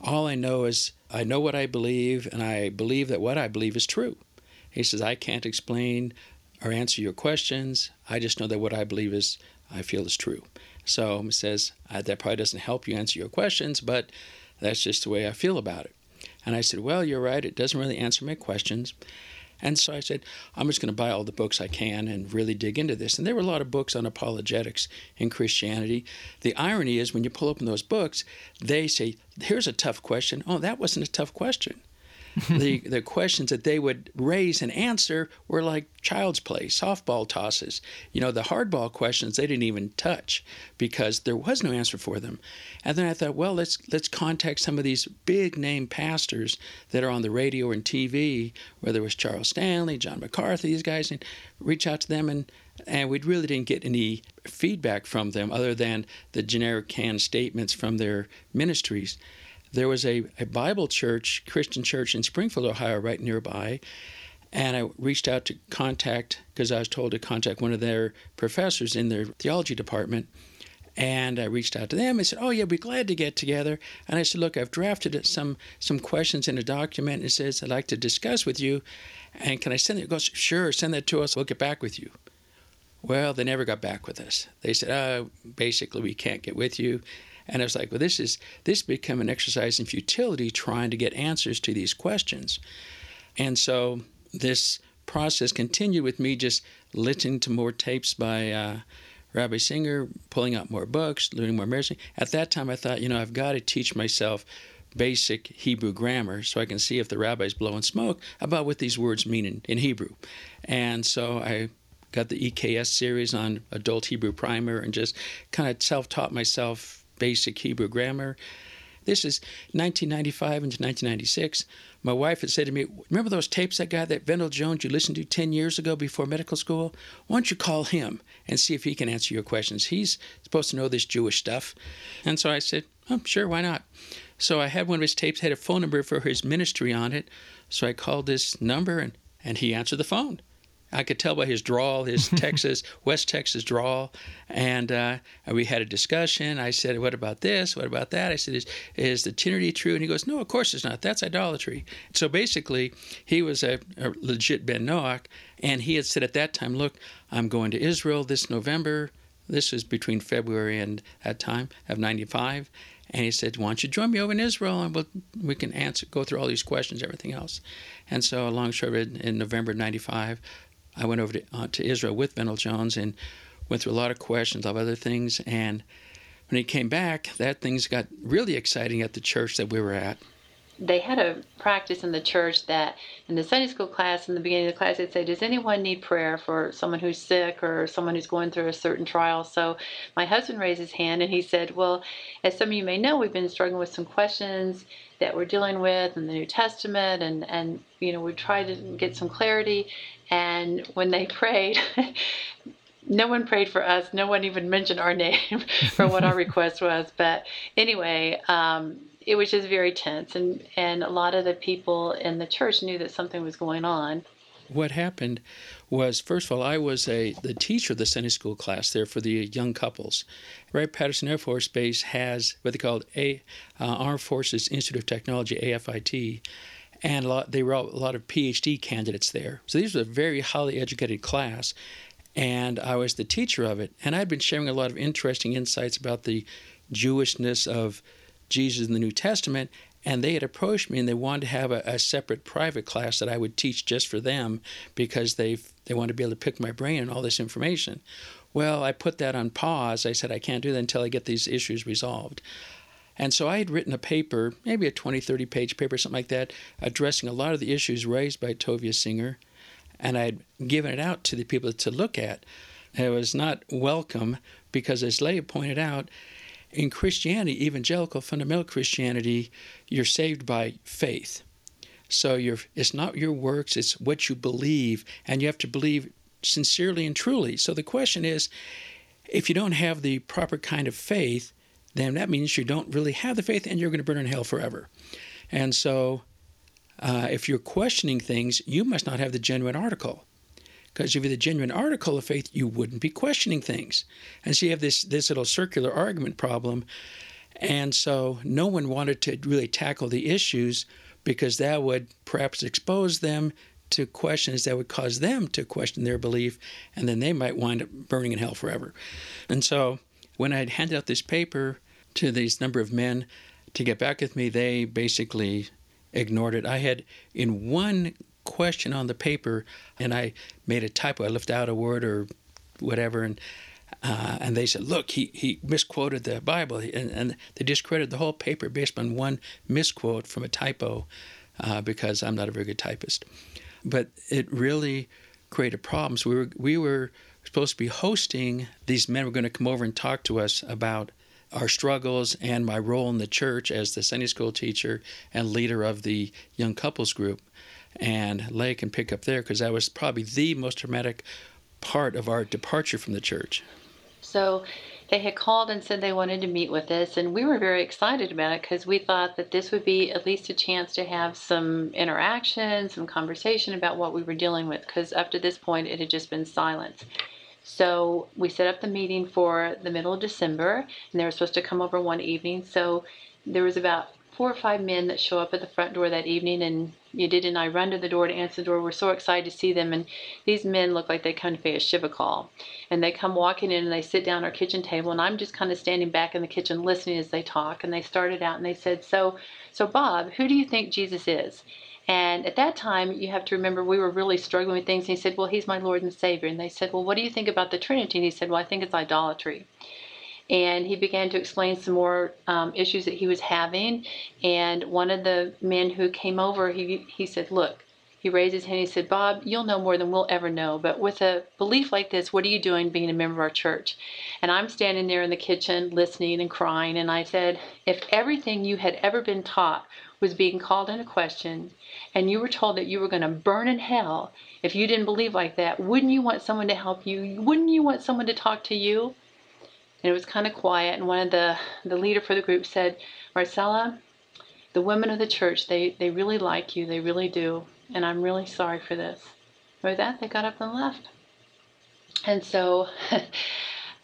all I know is I know what I believe, and I believe that what I believe is true. He says, I can't explain or answer your questions. I just know that what I believe is, I feel is true. So he says, that probably doesn't help you answer your questions, but that's just the way I feel about it. And I said, Well, you're right. It doesn't really answer my questions. And so I said, I'm just going to buy all the books I can and really dig into this. And there were a lot of books on apologetics in Christianity. The irony is, when you pull open those books, they say, Here's a tough question. Oh, that wasn't a tough question. the the questions that they would raise and answer were like child's play, softball tosses. You know, the hardball questions they didn't even touch because there was no answer for them. And then I thought, well, let's let's contact some of these big name pastors that are on the radio and TV, whether it was Charles Stanley, John MacArthur, these guys, and reach out to them and and we really didn't get any feedback from them other than the generic canned statements from their ministries there was a, a Bible church, Christian church in Springfield, Ohio, right nearby. And I reached out to contact, because I was told to contact one of their professors in their theology department. And I reached out to them and said, "Oh yeah, we'd be glad to get together." And I said, "Look, I've drafted some some questions in a document. It says I'd like to discuss with you, and can I send it?" He goes, "Sure, send that to us. We'll get back with you." Well, they never got back with us. They said, "Uh, basically, we can't get with you." And I was like, well, this is this become an exercise in futility trying to get answers to these questions. And so this process continued with me just listening to more tapes by uh, Rabbi Singer, pulling out more books, learning more marriage. At that time, I thought, you know, I've got to teach myself basic Hebrew grammar so I can see if the rabbi's blowing smoke about what these words mean in, in Hebrew. And so I got the EKS series on adult Hebrew primer and just kind of self taught myself basic Hebrew grammar. This is 1995 into 1996. My wife had said to me, Remember those tapes that guy, that Vendyl Jones, you listened to 10 years ago before medical school? Why don't you call him and see if he can answer your questions? He's supposed to know this Jewish stuff. And so I said, Oh, sure, why not? So I had one of his tapes, had a phone number for his ministry on it. So I called this number and, and he answered the phone. I could tell by his drawl, his Texas, West Texas drawl. And uh, we had a discussion. I said, What about this? What about that? I said, Is, is the Trinity true? And he goes, No, of course it's not. That's idolatry. So basically, he was a, a legit Ben Noach. And he had said at that time, Look, I'm going to Israel this November. This was between February and that time of 95. And he said, Why don't you join me over in Israel and we'll, we can answer, go through all these questions, everything else. And so, along short, in November 95, I went over to, uh, to Israel with Vendyl Jones and went through a lot of questions a lot of other things. And when he came back, that things got really exciting at the church that we were at. They had a practice in the church that in the Sunday school class, in the beginning of the class, they'd say, Does anyone need prayer for someone who's sick or someone who's going through a certain trial? So my husband raised his hand and he said, Well, as some of you may know, we've been struggling with some questions that we're dealing with in the New Testament, and, and you know, we tried to get some clarity. And when they prayed, no one prayed for us. No one even mentioned our name for what our request was. But anyway, um, it was just very tense, and and a lot of the people in the church knew that something was going on. What happened was, first of all, I was a the teacher of the Sunday school class there for the young couples. Wright Patterson Air Force Base has what they called a uh, Armed Forces Institute of Technology (AFIT), and a lot, they were a lot of PhD candidates there. So these were a very highly educated class, and I was the teacher of it. And I'd been sharing a lot of interesting insights about the Jewishness of Jesus in the New Testament, and they had approached me and they wanted to have a, a, separate private class that I would teach just for them because they they wanted to be able to pick my brain and all this information. Well, I put that on pause. I said I can't do that until I get these issues resolved. And so I had written a paper, maybe a 20, 30 page paper, something like that, addressing a lot of the issues raised by Tovia Singer. And I had given it out to the people to look at. It was not welcome because, as Leah pointed out, in Christianity, evangelical fundamental Christianity, you're saved by faith. So it's not your works, it's what you believe, and you have to believe sincerely and truly. So the question is if you don't have the proper kind of faith, then that means you don't really have the faith and you're going to burn in hell forever. And so, uh, if you're questioning things, you must not have the genuine article. Because if you have the genuine article of faith, you wouldn't be questioning things. And so you have this, this little circular argument problem. And so no one wanted to really tackle the issues because that would perhaps expose them to questions that would cause them to question their belief, and then they might wind up burning in hell forever. And so when I had handed out this paper, to these number of men to get back with me, they basically ignored it. I had in one question on the paper, and I made a typo. I left out a word or whatever, and uh, and they said, "Look, he, he misquoted the Bible," and, and they discredited the whole paper based on one misquote from a typo, uh, because I'm not a very good typist. But it really created problems. We were we were supposed to be hosting these men. Were going to come over and talk to us about our struggles and my role in the church as the Sunday school teacher and leader of the young couples group. And Leah can pick up there because that was probably the most traumatic part of our departure from the church. So they had called and said they wanted to meet with us, and we were very excited about it because we thought that this would be at least a chance to have some interaction, some conversation about what we were dealing with because up to this point it had just been silence. So we set up the meeting for the middle of December, and they were supposed to come over one evening. So there was about four or five men that show up at the front door that evening, and Yedidya and I run to the door to answer the door. We're so excited to see them, and these men look like they come to pay a shiva call. And they come walking in and they sit down at our kitchen table, and I'm just kind of standing back in the kitchen listening as they talk. And they started out and they said, "So, so Bob, who do you think Jesus is?" And at that time, you have to remember we were really struggling with things. And he said, Well, he's my Lord and Savior. And they said, Well, what do you think about the Trinity? And he said, Well, I think it's idolatry. And he began to explain some more um, issues that he was having. And one of the men who came over, he, he said, Look, he raised his hand. He said, Bob, you'll know more than we'll ever know. But with a belief like this, what are you doing being a member of our church? And I'm standing there in the kitchen listening and crying. And I said, if everything you had ever been taught was being called into question and you were told that you were going to burn in hell if you didn't believe like that, wouldn't you want someone to help you? Wouldn't you want someone to talk to you? And it was kind of quiet. And one of the, the leader for the group said, Marcella, the women of the church, they, they really like you. They really do and I'm really sorry for this. And with that, they got up and left. And so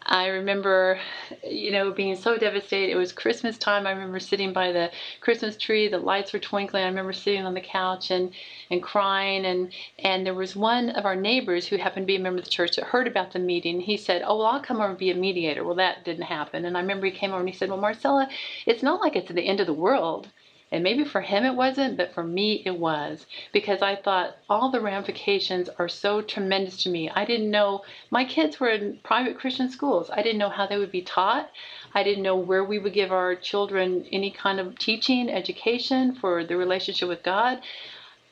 I remember, you know, being so devastated. It was Christmas time. I remember sitting by the Christmas tree. The lights were twinkling. I remember sitting on the couch and, and crying. And, and there was one of our neighbors who happened to be a member of the church that heard about the meeting. He said, Oh, well, I'll come over and be a mediator. Well, that didn't happen. And I remember he came over and he said, Well, Marcella, it's not like it's the end of the world. And maybe for him it wasn't, but for me it was. Because I thought all the ramifications are so tremendous to me. I didn't know, my kids were in private Christian schools. I didn't know how they would be taught. I didn't know where we would give our children any kind of teaching, education for the relationship with God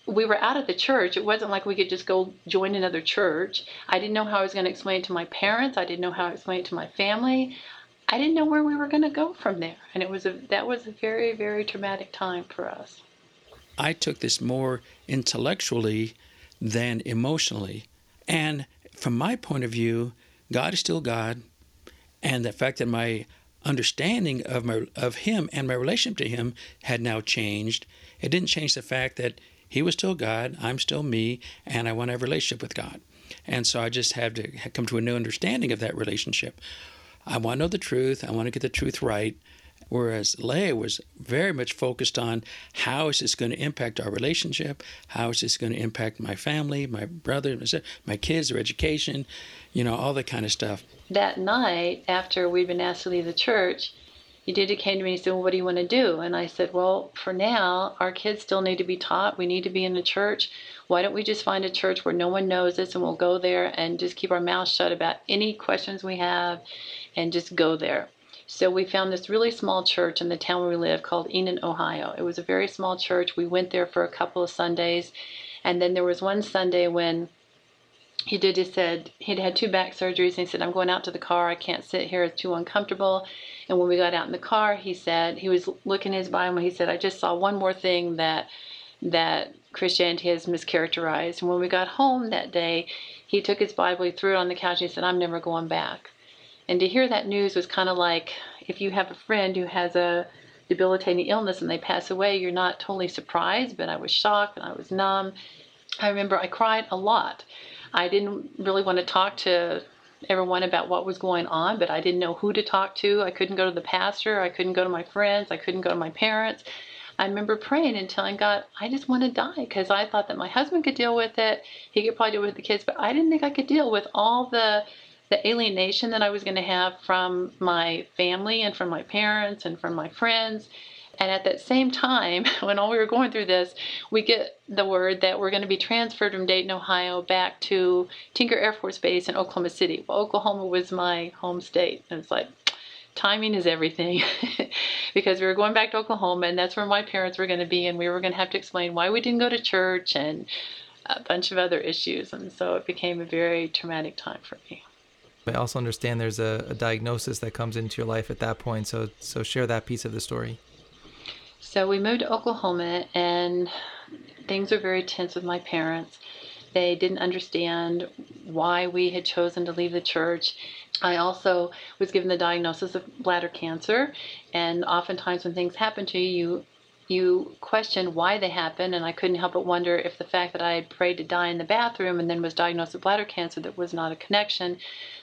we were out of the church. It wasn't like we could just go join another church. I didn't know how I was going to explain it to my parents. I didn't know how to explain it to my family. I didn't know where we were going to go from there, and it was a that was a very very traumatic time for us. I took this more intellectually than emotionally, and from my point of view, God is still God, and the fact that my understanding of my of Him and my relationship to Him had now changed. It didn't change the fact that He was still God, I'm still me, and I want to have a relationship with God. And so I just had to come to a new understanding of that relationship. I want to know the truth. I want to get the truth right. Whereas Leah was very much focused on how is this going to impact our relationship? How is this going to impact my family, my brother, my kids, their education, you know, all that kind of stuff. That night, after we'd been asked to leave the church, he did. Came to me and he said, Well, what do you want to do? And I said, Well, for now, our kids still need to be taught. We need to be in the church. Why don't we just find a church where no one knows us and we'll go there and just keep our mouths shut about any questions we have and just go there. So we found this really small church in the town where we live called Enon, Ohio. It was a very small church. We went there for a couple of Sundays. And then there was one Sunday when he did, he said, he'd had two back surgeries. And he said, I'm going out to the car. I can't sit here. It's too uncomfortable. And when we got out in the car, he said, he was looking at his Bible. And he said, I just saw one more thing that, that Christianity has mischaracterized. And when we got home that day, he took his Bible, he threw it on the couch, and he said, I'm never going back. And to hear that news was kind of like if you have a friend who has a debilitating illness and they pass away, you're not totally surprised, but I was shocked and I was numb. I remember I cried a lot. I didn't really want to talk to everyone about what was going on, but I didn't know who to talk to. I couldn't go to the pastor, I couldn't go to my friends, I couldn't go to my parents. I remember praying and telling God, I just want to die because I thought that my husband could deal with it. He could probably deal with the kids, but I didn't think I could deal with all the the alienation that I was going to have from my family and from my parents and from my friends. And at that same time, when all we were going through this, we get the word that we're going to be transferred from Dayton, Ohio, back to Tinker Air Force Base in Oklahoma City. Well, Oklahoma was my home state. And it's like, timing is everything because we were going back to Oklahoma and that's where my parents were going to be and we were going to have to explain why we didn't go to church and a bunch of other issues and so it became a very traumatic time for me. I also understand there's a, a, diagnosis that comes into your life at that point. So so share that piece of the story. So we moved to Oklahoma, and things were very tense with my parents. They didn't understand why we had chosen to leave the church. I also was given the diagnosis of bladder cancer, and oftentimes when things happen to you, you question why they happened, and I couldn't help but wonder if the fact that I had prayed to die in the bathroom and then was diagnosed with bladder cancer, that was not a connection.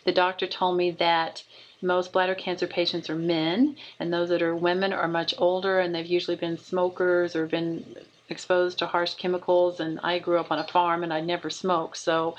The doctor told me that most bladder cancer patients are men, and those that are women are much older, and they've usually been smokers or been exposed to harsh chemicals. And I grew up on a farm, and I never smoked, so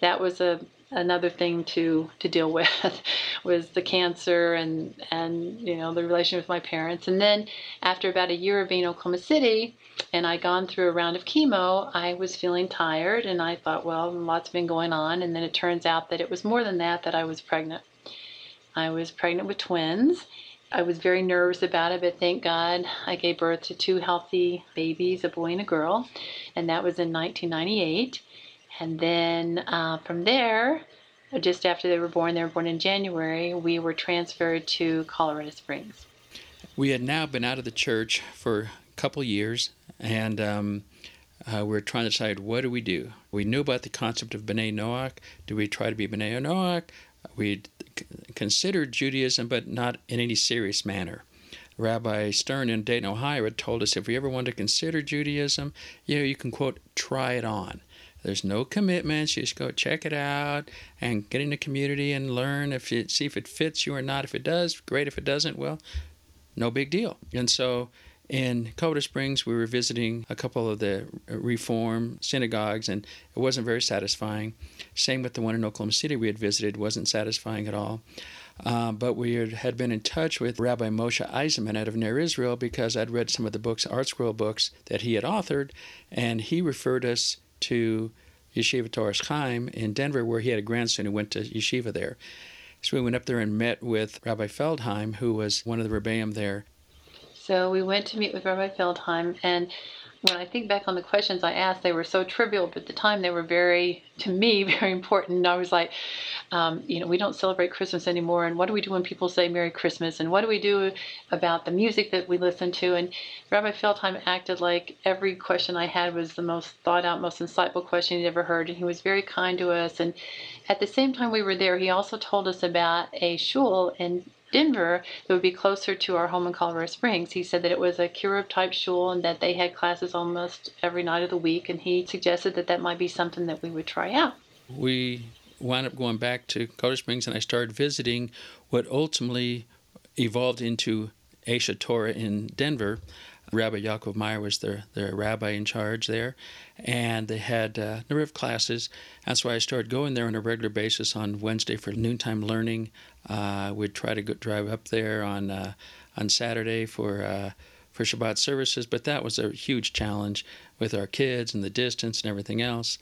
that was a another thing to to deal with was the cancer and and you know the relation with my parents and then after about a year of being in Oklahoma City and I'd gone through a round of chemo I was feeling tired and I thought well lots been going on and then it turns out that it was more than that that I was pregnant I was pregnant with twins I was very nervous about it, but thank God I gave birth to two healthy babies, a boy and a girl, and that was in 1998. And then uh, from there, just after they were born, they were born in January, we were transferred to Colorado Springs. We had now been out of the church for a couple years, and um, uh, we were trying to decide what do we do. We knew about the concept of B'nai Noach. Do we try to be B'nai Noach? We considered Judaism, but not in any serious manner. Rabbi Stern in Dayton, Ohio, had told us if we ever want to consider Judaism, you know, you can quote, try it on. There's no commitments. You just go check it out and get in the community and learn if it see if it fits you or not. If it does, great. If it doesn't, well, no big deal. And so in Colorado Springs, we were visiting a couple of the Reform synagogues, and it wasn't very satisfying. Same with the one in Oklahoma City we had visited, wasn't satisfying at all. Uh, but we had been in touch with Rabbi Moshe Eisemann out of Ner Israel because I'd read some of the books, ArtScroll books that he had authored, and he referred us to Yeshiva Toras Chaim in Denver, where he had a grandson who went to yeshiva there. So we went up there and met with Rabbi Feldheim, who was one of the rebbeim there. So we went to meet with Rabbi Feldheim, and when I think back on the questions I asked, they were so trivial, but at the time they were very, to me, very important. And I was like, um, you know, we don't celebrate Christmas anymore. And what do we do when people say Merry Christmas? And what do we do about the music that we listen to? And Rabbi Feldheim acted like every question I had was the most thought out, most insightful question he'd ever heard. And he was very kind to us. And at the same time we were there, he also told us about a shul in Denver that would be closer to our home in Colorado Springs. He said that it was a Kiruv type shul and that they had classes almost every night of the week, and he suggested that that might be something that we would try out. We wound up going back to Colorado Springs, and I started visiting what ultimately evolved into Aish HaTorah in Denver. Rabbi Yaakov Meyer was the, the rabbi in charge there, and they had a number of classes. That's why I started going there on a regular basis on Wednesday for noontime learning. Uh, we'd try to go, drive up there on uh, on Saturday for uh, for Shabbat services, but that was a huge challenge with our kids and the distance and everything else.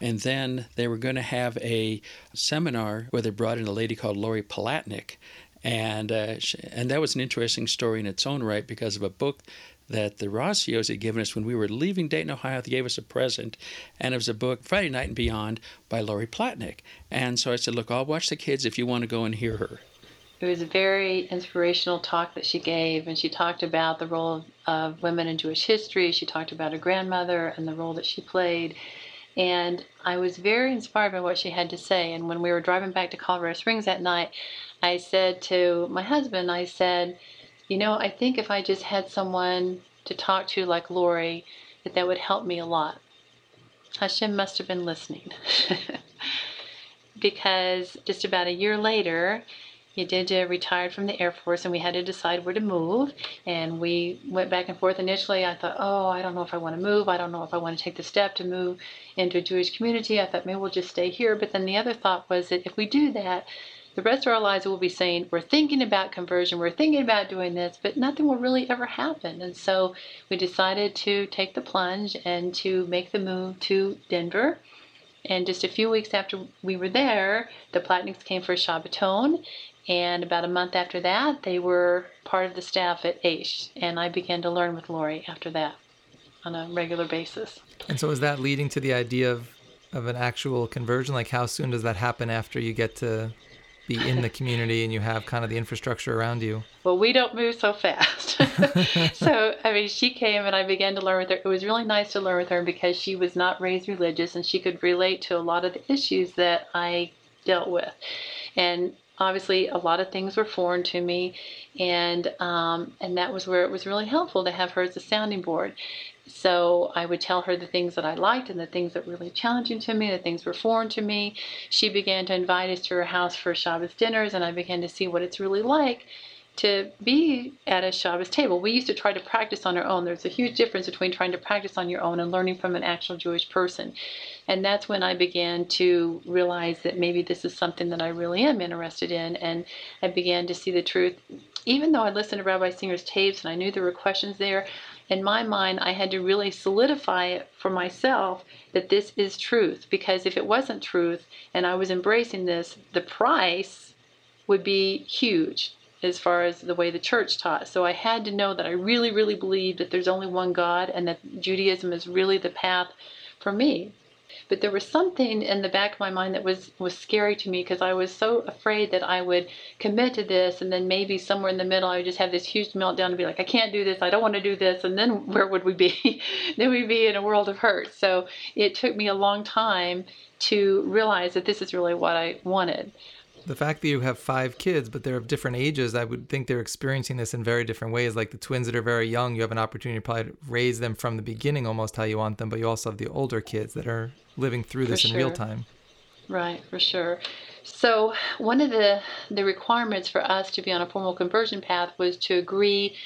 And then they were going to have a seminar where they brought in a lady called Lori Palatnik, and uh, and that was an interesting story in its own right because of a book that the Rossios had given us when we were leaving Dayton, Ohio. They gave us a present, and it was a book, Friday Night and Beyond, by Lori Palatnik. And so I said, Look, I'll watch the kids if you want to go and hear her. It was a very inspirational talk that she gave, and she talked about the role of, women in Jewish history. She talked about her grandmother and the role that she played. And I was very inspired by what she had to say. And when we were driving back to Colorado Springs that night, I said to my husband, I said, you know, I think if I just had someone to talk to like Lori, that that would help me a lot. Hashem must have been listening. because just about a year later, Yedidya retired from the Air Force and we had to decide where to move. And we went back and forth. Initially, I thought, oh, I don't know if I want to move. I don't know if I want to take the step to move into a Jewish community. I thought maybe we'll just stay here. But then the other thought was that if we do that, the rest of our lives we'll be saying, We're thinking about conversion, we're thinking about doing this, but nothing will really ever happen. And so we decided to take the plunge and to make the move to Denver. And just a few weeks after we were there, the Palatniks came for Shabbaton. And about a month after that, they were part of the staff at Aish. And I began to learn with Lori after that on a regular basis. And so is that leading to the idea of, of an actual conversion? Like how soon does that happen after you get to be in the community and you have kind of the infrastructure around you? Well, we don't move so fast. so, I mean, she came and I began to learn with her. It was really nice to learn with her because she was not raised religious and she could relate to a lot of the issues that I dealt with. And obviously, a lot of things were foreign to me, and um, and that was where it was really helpful to have her as a sounding board. So I would tell her the things that I liked and the things that were really challenging to me, the things were foreign to me. She began to invite us to her house for Shabbos dinners, and I began to see what it's really like to be at a Shabbos table. We used to try to practice on our own. There's a huge difference between trying to practice on your own and learning from an actual Jewish person. And that's when I began to realize that maybe this is something that I really am interested in. And I began to see the truth. Even though I listened to Rabbi Singer's tapes and I knew there were questions there, in my mind, I had to really solidify it for myself that this is truth. Because if it wasn't truth and I was embracing this, the price would be huge. as far as the way the church taught. So I had to know that I really, really believed that there's only one God and that Judaism is really the path for me. But there was something in the back of my mind that was was scary to me because I was so afraid that I would commit to this and then maybe somewhere in the middle I would just have this huge meltdown and be like, I can't do this, I don't want to do this, and then where would we be? then we'd be in a world of hurt. So it took me a long time to realize that this is really what I wanted the fact that you have five kids, but they're of different ages, I would think they're experiencing this in very different ways. Like the twins that are very young, you have an opportunity to probably raise them from the beginning almost how you want them, but you also have the older kids that are living through this in real time. Right, for sure. So one of the the requirements for us to be on a formal conversion path was to agree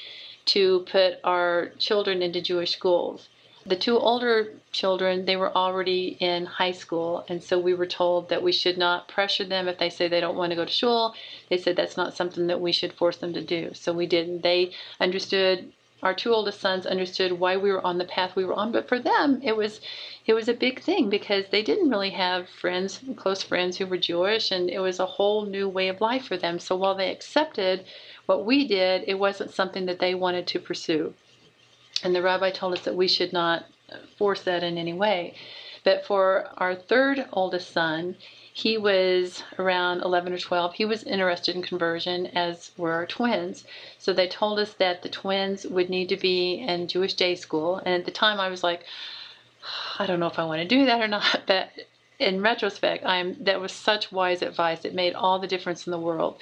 to put our children into Jewish schools. The two older children, they were already in high school, and so we were told that we should not pressure them if they say they don't want to go to shul. They said that's not something that we should force them to do. So we didn't. They understood our two oldest sons understood why we were on the path we were on, but for them it was it was a big thing because they didn't really have friends, close friends who were Jewish, and it was a whole new way of life for them. So while they accepted what we did, it wasn't something that they wanted to pursue. And the rabbi told us that we should not force that in any way. But for our third oldest son, he was around 11 or 12. He was interested in conversion, as were our twins. So they told us that the twins would need to be in Jewish day school. And at the time, I was like, I don't know if I want to do that or not. But in retrospect, I'm that was such wise advice. It made all the difference in the world.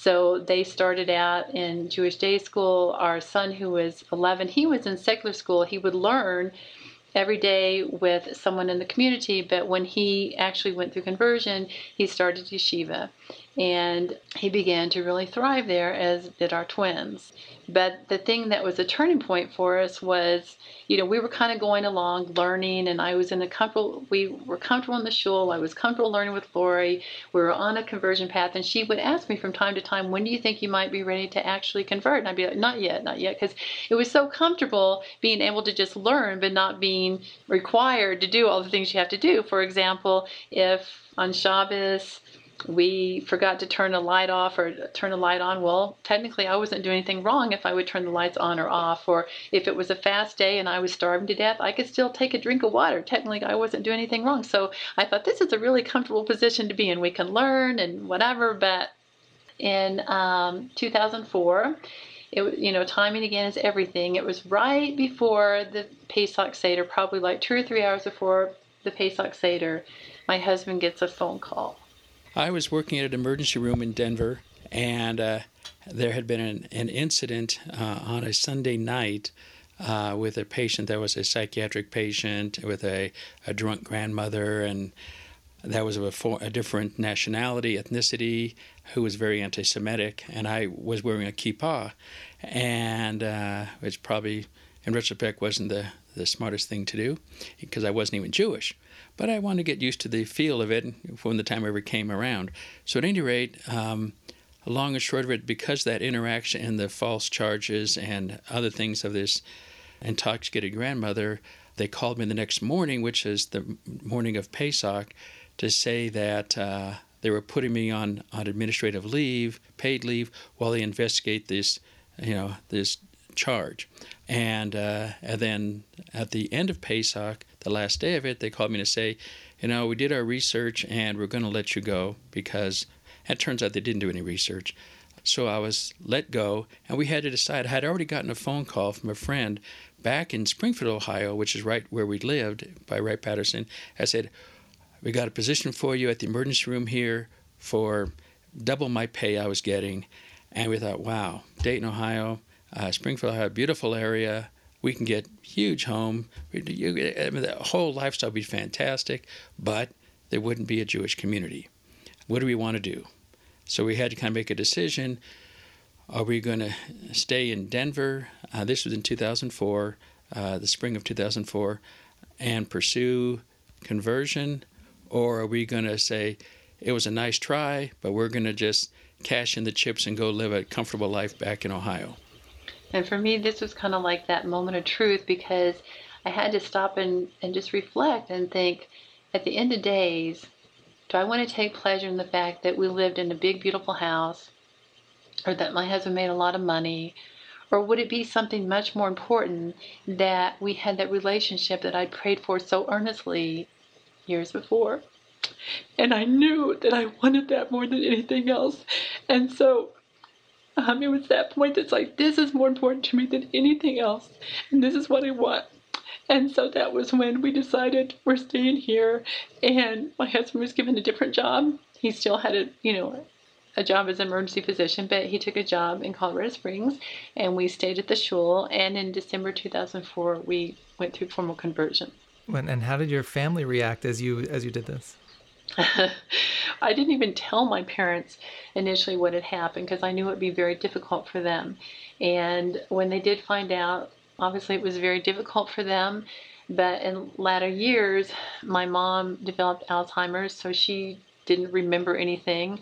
So they started out in Jewish day school. Our son, who was 11, he was in secular school. He would learn every day with someone in the community, but when he actually went through conversion, he started yeshiva and he began to really thrive there, as did our twins. But the thing that was a turning point for us was, you know, we were kind of going along, learning, and I was in a comfortable. We were comfortable in the shul. I was comfortable learning with Lori. We were on a conversion path, and she would ask me from time to time, "When do you think you might be ready to actually convert?" And I'd be like, "Not yet, not yet," because it was so comfortable being able to just learn, but not being required to do all the things you have to do. For example, if on Shabbos we forgot to turn a light off or turn a light on. Well, technically, I wasn't doing anything wrong if I would turn the lights on or off. Or if it was a fast day and I was starving to death, I could still take a drink of water. Technically, I wasn't doing anything wrong. So I thought this is a really comfortable position to be in. We can learn and whatever. But in um, 2004, it you know timing again is everything. It was right before the Pesach Seder, probably like two or three hours before the Pesach Seder. My husband gets a phone call I was working at an emergency room in Denver, and uh, there had been an, an incident uh, on a Sunday night uh, with a patient that was a psychiatric patient with a, a drunk grandmother, and that was of a, for, a different nationality, ethnicity, who was very anti Semitic, and I was wearing a kippah, and uh, which probably, in retrospect, wasn't the, the smartest thing to do because I wasn't even Jewish but I wanted to get used to the feel of it when the time ever came around. So, at any rate, um, long and short of it, because that interaction and the false charges and other things of this intoxicated grandmother, they called me the next morning, which is the morning of Pesach, to say that uh, they were putting me on, on administrative leave, paid leave, while they investigate this, you know, this charge. And, uh, and then at the end of Pesach, the last day of it, they called me to say, you know, we did our research and we're going to let you go because it turns out they didn't do any research. So I was let go, and we had to decide. I had already gotten a phone call from a friend back in Springfield, Ohio, which is right where we lived by Wright Patterson. I said, We got a position for you at the emergency room here for double my pay I was getting. And we thought, wow, Dayton, Ohio, uh, Springfield, Ohio, beautiful area we can get huge home. I mean, the whole lifestyle would be fantastic, but there wouldn't be a Jewish community. What do we want to do? So we had to kind of make a decision. Are we going to stay in Denver? Uh, this was in 2004, uh, the spring of 2004, and pursue conversion? Or are we going to say, it was a nice try, but we're going to just cash in the chips and go live a comfortable life back in Ohio? And for me, this was kind of like that moment of truth because I had to stop and, and just reflect and think at the end of days, do I want to take pleasure in the fact that we lived in a big, beautiful house? or that my husband made a lot of money? Or would it be something much more important that we had that relationship that I'd prayed for so earnestly years before? And I knew that I wanted that more than anything else. And so um, it was that point that's like, this is more important to me than anything else. And this is what I want. And so that was when we decided we're staying here. And my husband was given a different job. He still had a, you know, a job as an emergency physician, but he took a job in Colorado Springs, and we stayed at the shul. And in December 2004, we went through formal conversion. And how did your family react as you as you did this? I didn't even tell my parents initially what had happened because I knew it would be very difficult for them. And when they did find out, obviously it was very difficult for them. But in latter years, my mom developed Alzheimer's, so she didn't remember anything.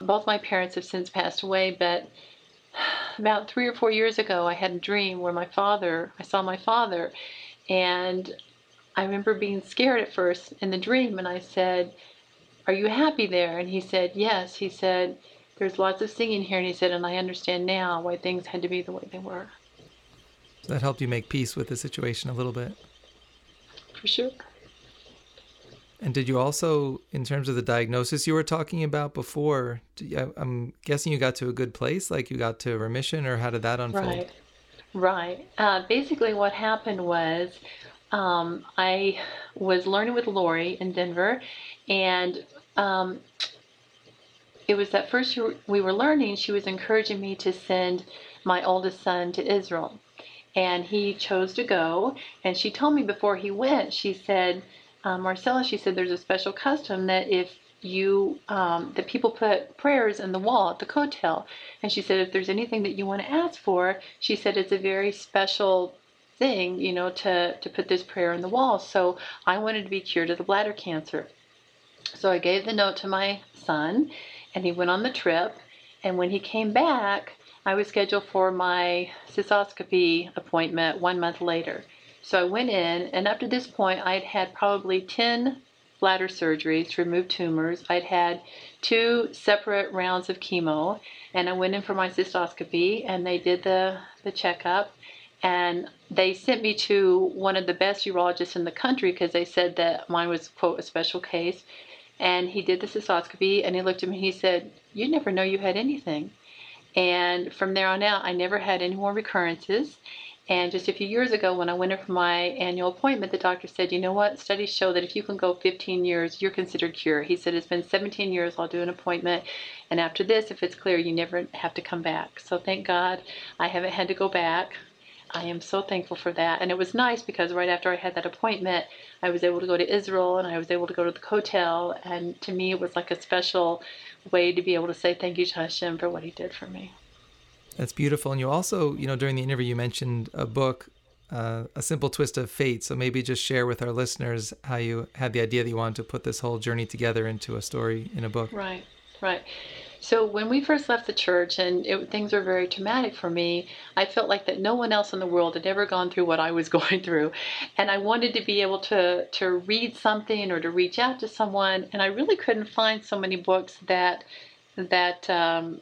Both my parents have since passed away, but about three or four years ago, I had a dream where my father, I saw my father, and I remember being scared at first in the dream, and I said, Are you happy there? And he said, Yes. He said, There's lots of singing here, and he said, And I understand now why things had to be the way they were. So that helped you make peace with the situation a little bit. For sure. And did you also, in terms of the diagnosis you were talking about before, I'm guessing you got to a good place, like you got to remission, or how did that unfold? Right, right. Uh, basically, what happened was um, I was learning with Lori in Denver, and um, it was that first we were learning, she was encouraging me to send my oldest son to Israel. And he chose to go. And she told me before he went, she said, um, Marcella, she said, there's a special custom that if you um, that people put prayers in the wall at the kotel and she said if there's anything that you want to ask for she said it's a very special thing you know to to put this prayer in the wall so i wanted to be cured of the bladder cancer so i gave the note to my son and he went on the trip and when he came back i was scheduled for my cystoscopy appointment one month later so I went in, and up to this point, I'd had probably 10 bladder surgeries to remove tumors. I'd had two separate rounds of chemo, and I went in for my cystoscopy, and they did the, the checkup. And they sent me to one of the best urologists in the country because they said that mine was, quote, a special case. And he did the cystoscopy, and he looked at me and he said, You never know you had anything. And from there on out, I never had any more recurrences. And just a few years ago, when I went in for my annual appointment, the doctor said, You know what? Studies show that if you can go 15 years, you're considered cured. He said, It's been 17 years, I'll do an appointment. And after this, if it's clear, you never have to come back. So thank God I haven't had to go back. I am so thankful for that. And it was nice because right after I had that appointment, I was able to go to Israel and I was able to go to the Kotel. And to me, it was like a special way to be able to say thank you to Hashem for what he did for me. That's beautiful. And you also, you know, during the interview, you mentioned a book, uh, A Simple Twist of Fate. So maybe just share with our listeners how you had the idea that you wanted to put this whole journey together into a story in a book. Right, right. So when we first left the church and it, things were very traumatic for me, I felt like that no one else in the world had ever gone through what I was going through, and I wanted to be able to to read something or to reach out to someone, and I really couldn't find so many books that that um,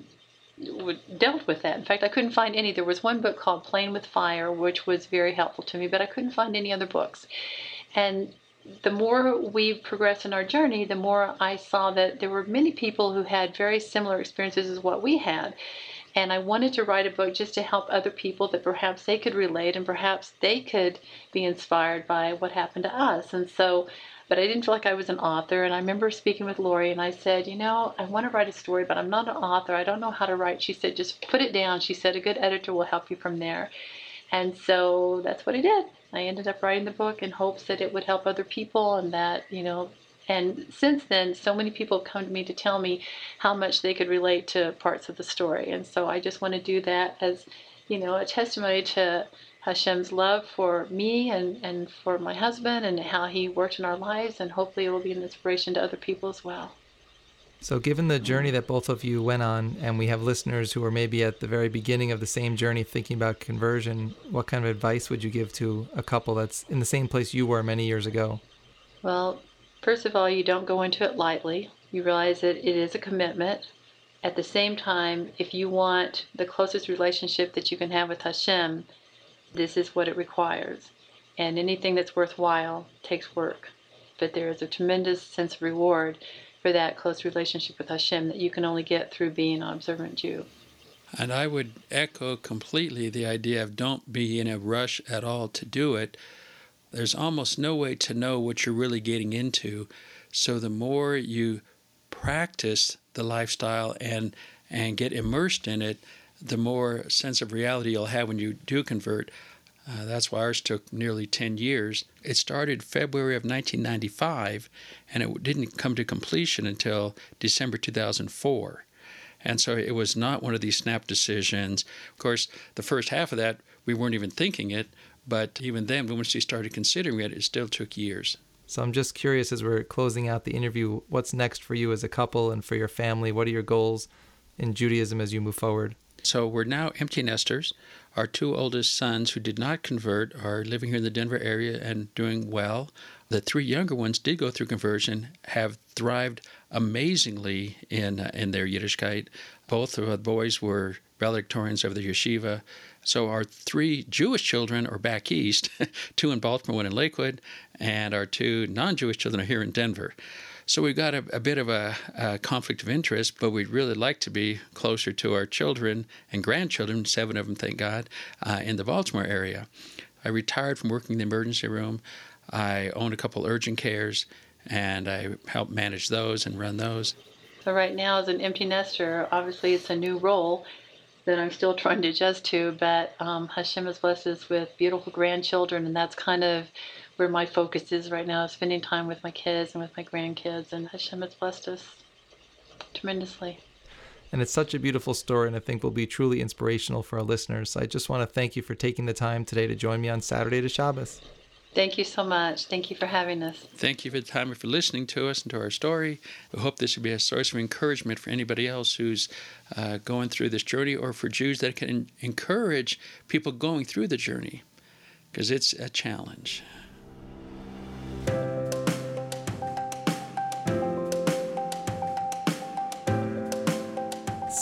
dealt with that. In fact, I couldn't find any. There was one book called Playing with Fire, which was very helpful to me, but I couldn't find any other books. And the more we progressed in our journey, the more I saw that there were many people who had very similar experiences as what we had. And I wanted to write a book just to help other people that perhaps they could relate and perhaps they could be inspired by what happened to us. And so but I didn't feel like I was an author. And I remember speaking with Lori and I said, you know, I want to write a story, but I'm not an author. I don't know how to write. She said, just put it down. She said, a good editor will help you from there. And so that's what I did. I ended up writing the book in hopes that it would help other people and that, you know, and since then, so many people have come to me to tell me how much they could relate to parts of the story. And so I just want to do that as, you know, a testimony to Hashem's love for me and, and for my husband and how he worked in our lives, and hopefully it will be an inspiration to other people as well. So, given the journey that both of you went on, and we have listeners who are maybe at the very beginning of the same journey thinking about conversion, what kind of advice would you give to a couple that's in the same place you were many years ago? Well, first of all, you don't go into it lightly. You realize that it is a commitment, At the same time, if you want the closest relationship that you can have with Hashem, this is what it requires. And anything that's worthwhile takes work. But there is a tremendous sense of reward for that close relationship with Hashem that you can only get through being an observant Jew. And I would echo completely the idea of don't be in a rush at all to do it. There's almost no way to know what you're really getting into. So the more you practice the lifestyle and and get immersed in it, the more sense of reality you'll have when you do convert. Uh, that's why ours took nearly 10 years. It started February of 1995, and it didn't come to completion until December 2004. And so it was not one of these snap decisions. Of course, the first half of that, we weren't even thinking it, but even then, once we started considering it, it still took years. So I'm just curious as we're closing out the interview, what's next for you as a couple and for your family? What are your goals in Judaism as you move forward? So we're now empty nesters. Our two oldest sons, who did not convert, are living here in the Denver area and doing well. The three younger ones did go through conversion, have thrived amazingly in uh, in their Yiddishkeit. Both of the boys were valedictorians of the yeshiva. So our three Jewish children are back east, two in Baltimore, one in Lakewood, and our two non-Jewish children are here in Denver. So we've got a, a bit of a, a, conflict of interest, but we'd really like to be closer to our children and grandchildren, seven of them, thank God, uh, in the Baltimore area. I retired from working in the emergency room. I own a couple urgent cares, and I help manage those and run those. So right now, as an empty nester, obviously it's a new role that I'm still trying to adjust to, but um, Hashem has blessed us with beautiful grandchildren, and that's kind of where my focus is right now, is spending time with my kids and with my grandkids, and Hashem has blessed us tremendously. And it's such a beautiful story, and I think will be truly inspirational for our listeners. So I just want to thank you for taking the time today to join me on Saturday to Shabbos. Thank you so much. Thank you for having us. Thank you for the time and for listening to us and to our story. We hope this will be a source of encouragement for anybody else who's uh, going through this journey or for Jews that can encourage people going through the journey because it's a challenge.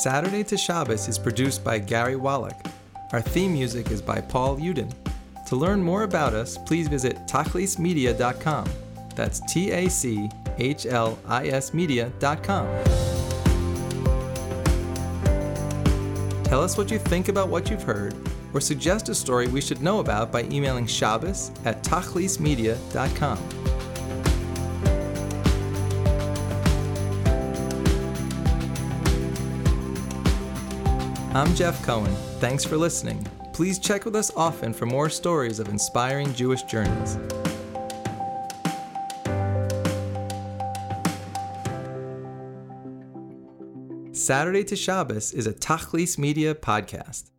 Saturday to Shabbos is produced by Gary Wallach. Our theme music is by Paul Uden. To learn more about us, please visit tachlismedia.com. That's T A C H L I S media.com. Tell us what you think about what you've heard, or suggest a story we should know about by emailing Shabbos at tachlismedia.com. I'm Jeff Cohen. Thanks for listening. Please check with us often for more stories of inspiring Jewish journeys. Saturday to Shabbos is a Tachlis Media podcast.